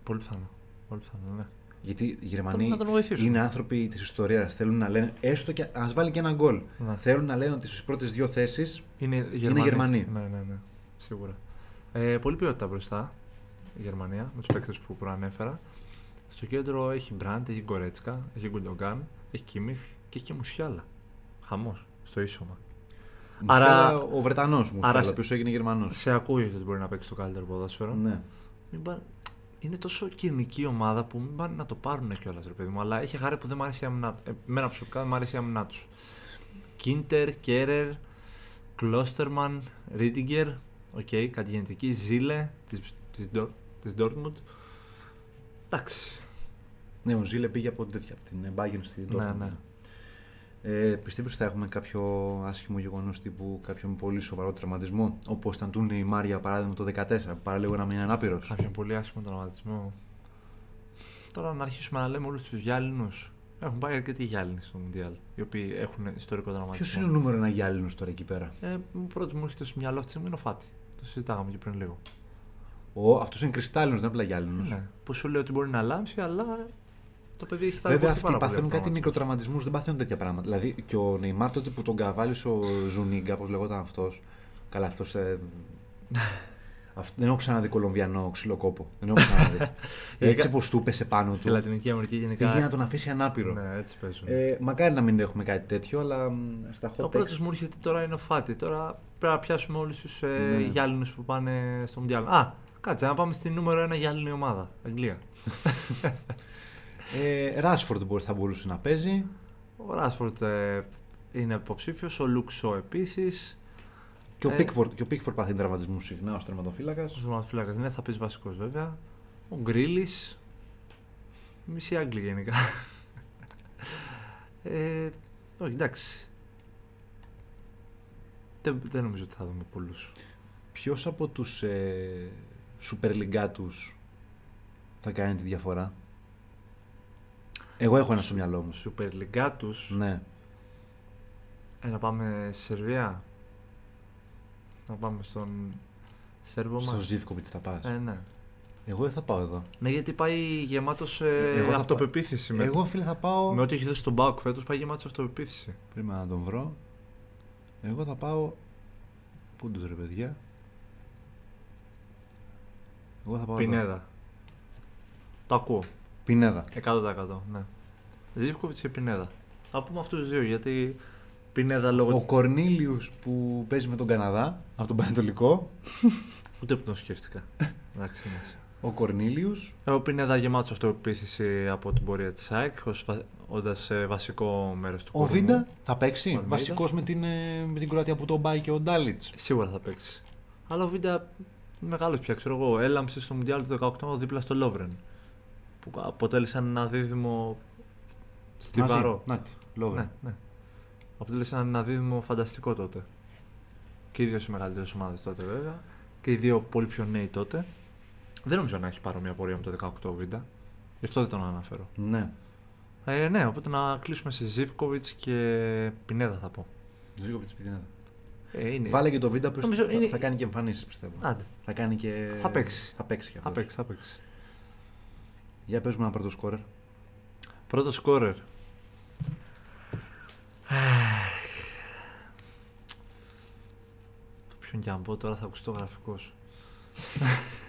[SPEAKER 3] Πολύ πιθανό. Πολύ πιθανό, ναι.
[SPEAKER 2] Γιατί οι
[SPEAKER 3] Τον-
[SPEAKER 2] Γερμανοί
[SPEAKER 3] να τον βοηθήσουν.
[SPEAKER 2] είναι άνθρωποι της ιστορίας. Θέλουν να λένε, έστω και ας βάλει και ένα γκολ.
[SPEAKER 3] Ναι.
[SPEAKER 2] Θέλουν να λένε ότι στις πρώτες δύο θέσεις
[SPEAKER 3] Είναι Γερμανοί.
[SPEAKER 2] Γερμανοί.
[SPEAKER 3] Ναι, ναι, ναι. Σίγουρα. Ε, πολύ ποιότητα μπροστά η Γερμανία με τους παίκτες που προανέφερα. Στο κέντρο έχει Μπραντ, έχει Γκορέτσκα, έχει Γκουντογκάν, έχει Κίμιχ και έχει και Μουσιάλα. Χαμός στο ίσωμα. Άρα-
[SPEAKER 2] Άρα, ο Βρετανός μου,
[SPEAKER 3] άρα
[SPEAKER 2] ο
[SPEAKER 3] σε-
[SPEAKER 2] οποίος έγινε Γερμανός.
[SPEAKER 3] Σε ακούει ότι μπορεί να παίξει το καλύτερο ποδόσφαιρο.
[SPEAKER 2] Ναι.
[SPEAKER 3] Μην πά- Είναι τόσο κυνική ομάδα που μην πάνε να το πάρουν κιόλας, ρε παιδί μου. Αλλά έχει χάρη που δεν μου αρέσει η άμυνά του. Εμένα προσωπικά δεν μου αρέσει η άμυνά τους. Κίντερ, Κέρερ, Κλώστερμαν, Ρίντιγκερ, οκ, κάτι γενετική, Ζούλε της, της, Ντο- της Dortmund. Εντάξει.
[SPEAKER 2] ναι, ο Ζούλε πήγε από, τέτοια, από την Bayern στην
[SPEAKER 3] Ναι,
[SPEAKER 2] Dortmund.
[SPEAKER 3] ναι.
[SPEAKER 2] Ε, Πιστεύεις ότι θα έχουμε κάποιο άσχημο γεγονός τύπου κάποιον πολύ σοβαρό τραυματισμό, όπως ήταν του Νεϊμάρ για παράδειγμα το 2014, που παραλίγο να μείνει ανάπηρος;
[SPEAKER 3] Κάποιον πολύ άσχημο τραυματισμό. Τώρα να αρχίσουμε να λέμε όλους τους γυάλινους. Έχουν πάει αρκετοί γυάλινοι στο Μουντιάλ, οι οποίοι έχουν ιστορικό τραυματισμό.
[SPEAKER 2] Ποιος είναι ο νούμερο ένα γυάλινος τώρα εκεί πέρα;
[SPEAKER 3] Ε, πρώτο μου έρχεται στο μυαλό αυτή τη στιγμή είναι ο Φάτι. Το συζητάγαμε και πριν λίγο.
[SPEAKER 2] Ο, αυτός είναι κρυστάλλινος, δεν είναι απλά γυάλινος.
[SPEAKER 3] Ναι. Που σου λέει ότι μπορεί να λάμψει, αλλά το παιδί έχει
[SPEAKER 2] Βέβαια
[SPEAKER 3] ταλαιπωρηθεί
[SPEAKER 2] αυτοί
[SPEAKER 3] πάρα πολύ
[SPEAKER 2] παθαίνουν
[SPEAKER 3] από
[SPEAKER 2] κάτι
[SPEAKER 3] τραυματισμούς.
[SPEAKER 2] μικροτραυματισμού, δεν παθαίνουν τέτοια πράγματα. Δηλαδή και ο Νεϊμάρ τότε που τον καβάλισε ο Ζουνίγκα, όπω λεγόταν αυτός. Καλά, αυτός. Ε, αυτό δεν έχω ξαναδεί Κολομβιανό ξυλοκόπο. Δεν έχω ξαναδεί. Έτσι όπω του πέσε πάνω
[SPEAKER 3] Στη
[SPEAKER 2] του.
[SPEAKER 3] Λατινική Αμερική γενικά.
[SPEAKER 2] Πήγε να τον αφήσει ανάπηρο.
[SPEAKER 3] Ναι, έτσι παίζουν.
[SPEAKER 2] Ε, μακάρι να μην έχουμε κάτι τέτοιο, αλλά μ, στα hot
[SPEAKER 3] Ο
[SPEAKER 2] takes-
[SPEAKER 3] πρώτο μου έρχεται τώρα είναι ο Φάτι. Τώρα πρέπει να πιάσουμε όλους τους ε,
[SPEAKER 2] Ναι.
[SPEAKER 3] γυάλινους που πάνε στο Μουντιάλ. Α, κάτσε να πάμε στην νούμερο ένα γυάλινη ομάδα. Αγγλία.
[SPEAKER 2] Ε, Ράσφορντ μπορεί- θα μπορούσε να παίζει.
[SPEAKER 3] Ο Ράσφορντ ε, είναι υποψήφιος. Ο Λουξό επίσης.
[SPEAKER 2] Και ο
[SPEAKER 3] Ε.
[SPEAKER 2] Πίκφορντ και ο Πίκφορντ παθαίνει τραυματισμούς συχνά ως τερματοφύλακας.
[SPEAKER 3] Ο Ζωματοφύλακα ναι, θα πει βασικός βέβαια. Ο Γκρίλις. Μισή Άγγλοι γενικά. ε, όχι, εντάξει. Δεν, δεν νομίζω ότι θα δούμε πολλούς.
[SPEAKER 2] Ποιος από τους ε, Super League τους θα κάνει τη διαφορά; Εγώ έχω ένα στο μυαλό μου.
[SPEAKER 3] Σούπερ Λιγκά του.
[SPEAKER 2] Ναι.
[SPEAKER 3] Ε, να πάμε στη Σερβία. Να πάμε στον Σέρβο
[SPEAKER 2] Στο
[SPEAKER 3] μας.
[SPEAKER 2] Ζήφκοβιτς θα πας.
[SPEAKER 3] Ε, ναι.
[SPEAKER 2] Εγώ δεν θα πάω εδώ.
[SPEAKER 3] ναι, γιατί πάει γεμάτος ε,
[SPEAKER 2] Εγώ θα
[SPEAKER 3] αυτοπεποίθηση. Με,
[SPEAKER 2] Εγώ φίλε θα πάω.
[SPEAKER 3] με ό,τι έχει δώσει στον Μπάουκ φέτος πάει γεμάτος αυτοπεποίθηση.
[SPEAKER 2] Πρέπει να τον βρω. Εγώ θα πάω. Πού τους ρε παιδιά. Εγώ θα πάω. εδώ.
[SPEAKER 3] Πινέδα. Το ακούω.
[SPEAKER 2] Πινέδα.
[SPEAKER 3] 100%. Ναι. Ζήφκοβιτς και Πινέδα. Θα πούμε αυτούς τους δύο γιατί Πινέδα λόγω.
[SPEAKER 2] Ο Κορνίλιου που παίζει με τον Καναδά από τον Πανετολικό.
[SPEAKER 3] Ούτε που τον σκέφτηκα. Εντάξει, είμαστε.
[SPEAKER 2] Ο Κορνίλιου.
[SPEAKER 3] Εγώ Πινέδα γεμάτος αυτοπεποίθηση από την πορεία της ΑΕΚ, όντας βασικό μέρος του
[SPEAKER 2] Ο
[SPEAKER 3] κορμού.
[SPEAKER 2] Βίντα θα παίξει;
[SPEAKER 3] Ο Βίντα.
[SPEAKER 2] Βασικός με την, ε, με την Κροατία που τον πάει και ο Ντάλιτς.
[SPEAKER 3] Σίγουρα θα παίξει. Αλλά ο Βίντα μεγάλος πια, ξέρω εγώ. Έλαμψε στο Μουντιάλ του 18 δίπλα στο Λόβρεν. Που αποτέλεσαν ένα δίδυμο στιβαρό.
[SPEAKER 2] Να τη, Λόβερ.
[SPEAKER 3] Ναι, ναι. Αποτέλεσαν ένα δίδυμο φανταστικό τότε. Και οι δύο σε μεγαλύτερες ομάδες τότε βέβαια. Και οι δύο πολύ πιο νέοι τότε. Δεν νομίζω να έχει παρόμοια πορεία με το 18 ο Βίντα. Γι' αυτό δεν τον αναφέρω.
[SPEAKER 2] ναι.
[SPEAKER 3] Ε, ναι, οπότε να κλείσουμε σε Ζήφκοβιτς και Πινέδα θα πω.
[SPEAKER 2] Ζήγοβιτς Πιτινέδα.
[SPEAKER 3] Ε, είναι...
[SPEAKER 2] Βάλε και το βίντεο που
[SPEAKER 3] Νομίζω
[SPEAKER 2] θα,
[SPEAKER 3] είναι-
[SPEAKER 2] θα κάνει και εμφανίσεις πιστεύω.
[SPEAKER 3] Άντε,
[SPEAKER 2] Θα κάνει και.
[SPEAKER 3] Θα παίξει.
[SPEAKER 2] Θα παίξει και
[SPEAKER 3] θα
[SPEAKER 2] αυτός.
[SPEAKER 3] παίξει, θα παίξει.
[SPEAKER 2] Για παίζουμε ένα πρώτο σκόρερ.
[SPEAKER 3] Πρώτο σκόρερ. Ποιον και αν πω τώρα θα ακουστώ γραφικός.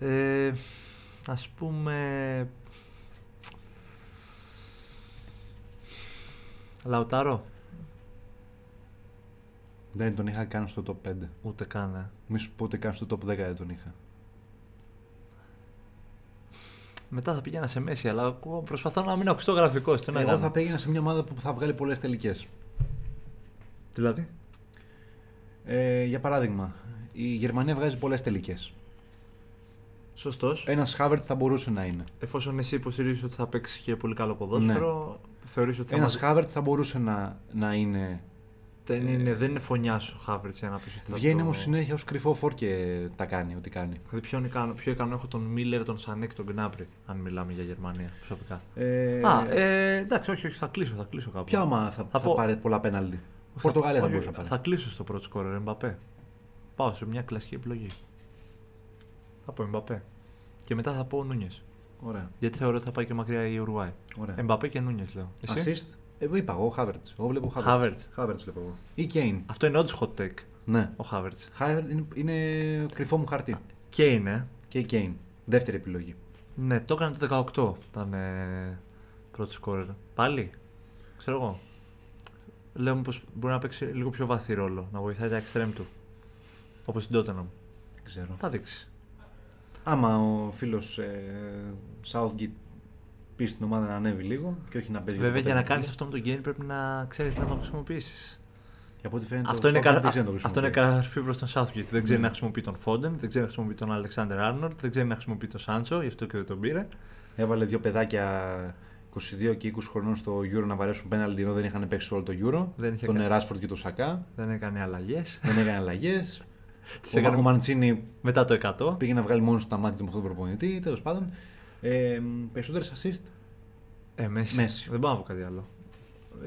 [SPEAKER 3] ε, ας πούμε... Λαουτάρο.
[SPEAKER 2] Δεν τον είχα καν στο top 5.
[SPEAKER 3] Ούτε καν. ε.
[SPEAKER 2] Μη σου πω ούτε καν στο top 10 δεν τον είχα.
[SPEAKER 3] Μετά θα πήγαινα σε μέση, αλλά ακούω- προσπαθώ να μην ακουστώ γραφικό. Τι να
[SPEAKER 2] Εγώ
[SPEAKER 3] κάνω.
[SPEAKER 2] θα πήγαινα σε μια ομάδα που θα βγάλει πολλές τελικές.
[SPEAKER 3] Δηλαδή;
[SPEAKER 2] Ε, για παράδειγμα, η Γερμανία βγάζει πολλές τελικές.
[SPEAKER 3] Σωστός.
[SPEAKER 2] Ένας Χάβερτ θα μπορούσε να είναι.
[SPEAKER 3] Εφόσον εσύ υποστηρίζεις ότι θα παίξει και πολύ καλό ποδόσφαιρο, θεωρείς ότι θα
[SPEAKER 2] Ένας
[SPEAKER 3] μας-
[SPEAKER 2] Χάβερτ θα μπορούσε να, να είναι.
[SPEAKER 3] δεν, είναι, δεν είναι φωνιά σου ο Χάβριτς για να πεις ότι θα
[SPEAKER 2] Βγαίνει
[SPEAKER 3] το...
[SPEAKER 2] όμως συνέχεια ως κρυφό φόρ και τα κάνει ό,τι κάνει.
[SPEAKER 3] Δηλαδή ποιον ικανό, πιο ικανό έχω τον Μίλλερ, τον Σανέ και τον Γκνάμπρι, αν μιλάμε για Γερμανία προσωπικά.
[SPEAKER 2] Ε,
[SPEAKER 3] Α, ε, εντάξει, όχι, όχι, θα κλείσω, θα κλείσω κάπου.
[SPEAKER 2] Ποια ομάδα θα, θα,
[SPEAKER 3] πω-
[SPEAKER 2] πάρει πολλά πέναλτι; Πορτογαλία θα
[SPEAKER 3] όχι,
[SPEAKER 2] μπορούσε να πάρει.
[SPEAKER 3] Θα κλείσω στο πρώτο σκόρερ, Εμπαπέ. Πάω σε μια κλασική επιλογή. Θα πω Εμπαπέ. Και μετά θα πω Νούνιες.
[SPEAKER 2] Ωραία.
[SPEAKER 3] Γιατί θεωρώ ότι θα πάει και μακριά η Ουρουάη.
[SPEAKER 2] ωραία.
[SPEAKER 3] Εμπαπέ και Νούνιες λέω. Εσύ;
[SPEAKER 2] Assist; Εγώ είπα εγώ Χάβερτ. Εγώ βλέπω
[SPEAKER 3] Havertz.
[SPEAKER 2] Χάβερτ. Χάβερτ βλέπω εγώ. Ή Κέιν.
[SPEAKER 3] Αυτό είναι όντως hot take.
[SPEAKER 2] Ναι.
[SPEAKER 3] Ο Χάβερτ.
[SPEAKER 2] Χάβερτ είναι, είναι κρυφό μου χαρτί.
[SPEAKER 3] Και είναι.
[SPEAKER 2] Και η Κέιν. Δεύτερη επιλογή.
[SPEAKER 3] Ναι, το έκανε το 18. Ήταν ε, πρώτο σκόρερ. Πάλι. Ξέρω εγώ. Λέω πω μπορεί να παίξει λίγο πιο βαθύ ρόλο. Να βοηθάει τα extreme του. Όπως την Tottenham.
[SPEAKER 2] Δεν ξέρω.
[SPEAKER 3] Θα δείξει.
[SPEAKER 2] Άμα ο φίλος ε, Southgate πει στην ομάδα να ανέβει λίγο και όχι να παίζει.
[SPEAKER 3] Βέβαια
[SPEAKER 2] το
[SPEAKER 3] για να
[SPEAKER 2] πέναλτι.
[SPEAKER 3] κάνεις αυτό με τον Γκέιν πρέπει να ξέρεις να το χρησιμοποιήσεις.
[SPEAKER 2] Και από ό,τι φαίνεται.
[SPEAKER 3] Αυτό,
[SPEAKER 2] ο
[SPEAKER 3] είναι
[SPEAKER 2] Southgate
[SPEAKER 3] κα...
[SPEAKER 2] δεν ξέρει να το
[SPEAKER 3] αυτό είναι
[SPEAKER 2] χρησιμοποιεί.
[SPEAKER 3] καραφή προς τον Southgate. Δεν ξέρει
[SPEAKER 2] Ναι.
[SPEAKER 3] να χρησιμοποιεί τον Foden, δεν ξέρει να χρησιμοποιεί τον Alexander Arnold, δεν ξέρει να χρησιμοποιεί τον Sancho, γι' αυτό και δεν τον πήρε.
[SPEAKER 2] Έβαλε δύο παιδάκια 22 και 20 χρονών στο Euro να βαρέσουν πέναλτι ενώ δεν είχαν παίξει όλο το Euro.
[SPEAKER 3] Δεν είχε
[SPEAKER 2] τον
[SPEAKER 3] κα-
[SPEAKER 2] Εράσφορντ και τον Σακά.
[SPEAKER 3] Δεν έκανε αλλαγές.
[SPEAKER 2] δεν έκανε αλλαγές.
[SPEAKER 3] Τις
[SPEAKER 2] ο,
[SPEAKER 3] έκανε-
[SPEAKER 2] ο Μαντσίνη
[SPEAKER 3] Μετά το 100.
[SPEAKER 2] πήγε να βγάλει μόνο του τα μάτια του με αυτόν τον προπονητή. Τέλος πάντων. Ε, Περισσότερες assist;
[SPEAKER 3] Ε, Μέση.
[SPEAKER 2] Μέση.
[SPEAKER 3] Δεν μπορώ να πω κάτι άλλο.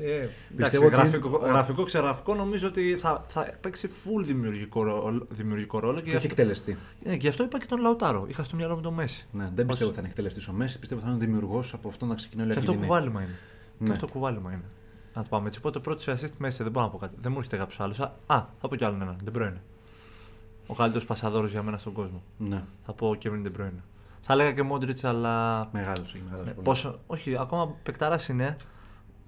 [SPEAKER 3] Ε, εντάξει,
[SPEAKER 2] Πιστεύω ότι-
[SPEAKER 3] γραφικό, γραφικό, ξεγραφικό νομίζω ότι θα, θα παίξει full δημιουργικό, ρόλο- δημιουργικό ρόλο και,
[SPEAKER 2] Και όχι εκτελεστή.
[SPEAKER 3] ε, και γι' αυτό είπα και τον Λαουτάρο. Είχα στο μυαλό μου τον Μέση.
[SPEAKER 2] Ναι, δεν πιστεύω
[SPEAKER 3] Ως-
[SPEAKER 2] ότι θα είναι εκτελεστής ο Μέση. Πιστεύω ότι θα είναι δημιουργός από αυτό να ξεκινάει όλη
[SPEAKER 3] Και
[SPEAKER 2] η
[SPEAKER 3] αυτό
[SPEAKER 2] ακαδημία.
[SPEAKER 3] κουβάλιμα είναι.
[SPEAKER 2] Ναι.
[SPEAKER 3] Και αυτό κουβάλιμα είναι. Να το πάμε έτσι. Οπότε πρώτο σε assist Μέση, δεν μπορώ να πω κάτι. Δεν μου έρχεται κάποιος άλλος. Α, θα πω κι άλλον έναν. Δεν είναι. Ο καλύτερος πασαδόρος για μένα στον κόσμο.
[SPEAKER 2] Ναι,
[SPEAKER 3] Θα πω Kevin De Bruyne. Θα έλεγα και Modric, αλλά.
[SPEAKER 2] μεγάλος. Έχει μεγάλο
[SPEAKER 3] Ναι, πόσο... Όχι, ακόμα παικταράς είναι.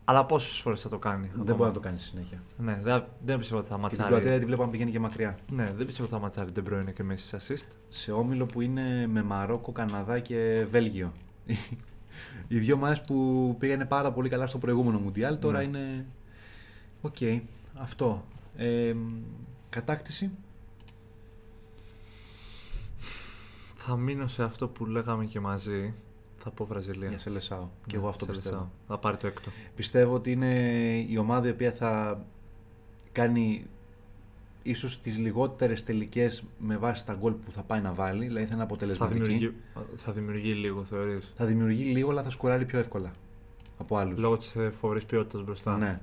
[SPEAKER 3] Αλλά πόσες φορές θα το κάνει.
[SPEAKER 2] Δεν
[SPEAKER 3] ακόμα.
[SPEAKER 2] μπορεί να το κάνει συνέχεια.
[SPEAKER 3] Ναι, δεν, δεν πιστεύω ότι θα
[SPEAKER 2] Και την
[SPEAKER 3] ματσάρει.
[SPEAKER 2] Κροατία τη βλέπω να πηγαίνει και μακριά.
[SPEAKER 3] Ναι, δεν πιστεύω ότι θα ματσάρει De Bruyne και Messi σε assist.
[SPEAKER 2] Σε όμιλο που είναι με Μαρόκο, Καναδά και Βέλγιο. Οι δύο ομάδε που πήγανε πάρα πολύ καλά στο προηγούμενο Μουντιάλ τώρα
[SPEAKER 3] Ναι.
[SPEAKER 2] είναι. Οκ, αυτό. Ε, κατάκτηση.
[SPEAKER 3] Θα μείνω σε αυτό που λέγαμε και μαζί. Θα πω Βραζιλία.
[SPEAKER 2] Για Σελεσάο. Και
[SPEAKER 3] Ναι,
[SPEAKER 2] εγώ αυτό
[SPEAKER 3] σε
[SPEAKER 2] πιστεύω.
[SPEAKER 3] Λεσάο. Θα πάρει το έκτο.
[SPEAKER 2] Πιστεύω ότι είναι η ομάδα η οποία θα κάνει ίσως τις λιγότερες τελικές με βάση τα γκολ που θα πάει να βάλει, δηλαδή θα είναι
[SPEAKER 3] Θα
[SPEAKER 2] αποτελεσματική.
[SPEAKER 3] δημιουργεί, θα δημιουργεί λίγο, θεωρείς.
[SPEAKER 2] Θα δημιουργεί λίγο, αλλά θα σκοράρει πιο εύκολα από άλλους.
[SPEAKER 3] Λόγω της φοβερής ποιότητας μπροστά.
[SPEAKER 2] Ναι.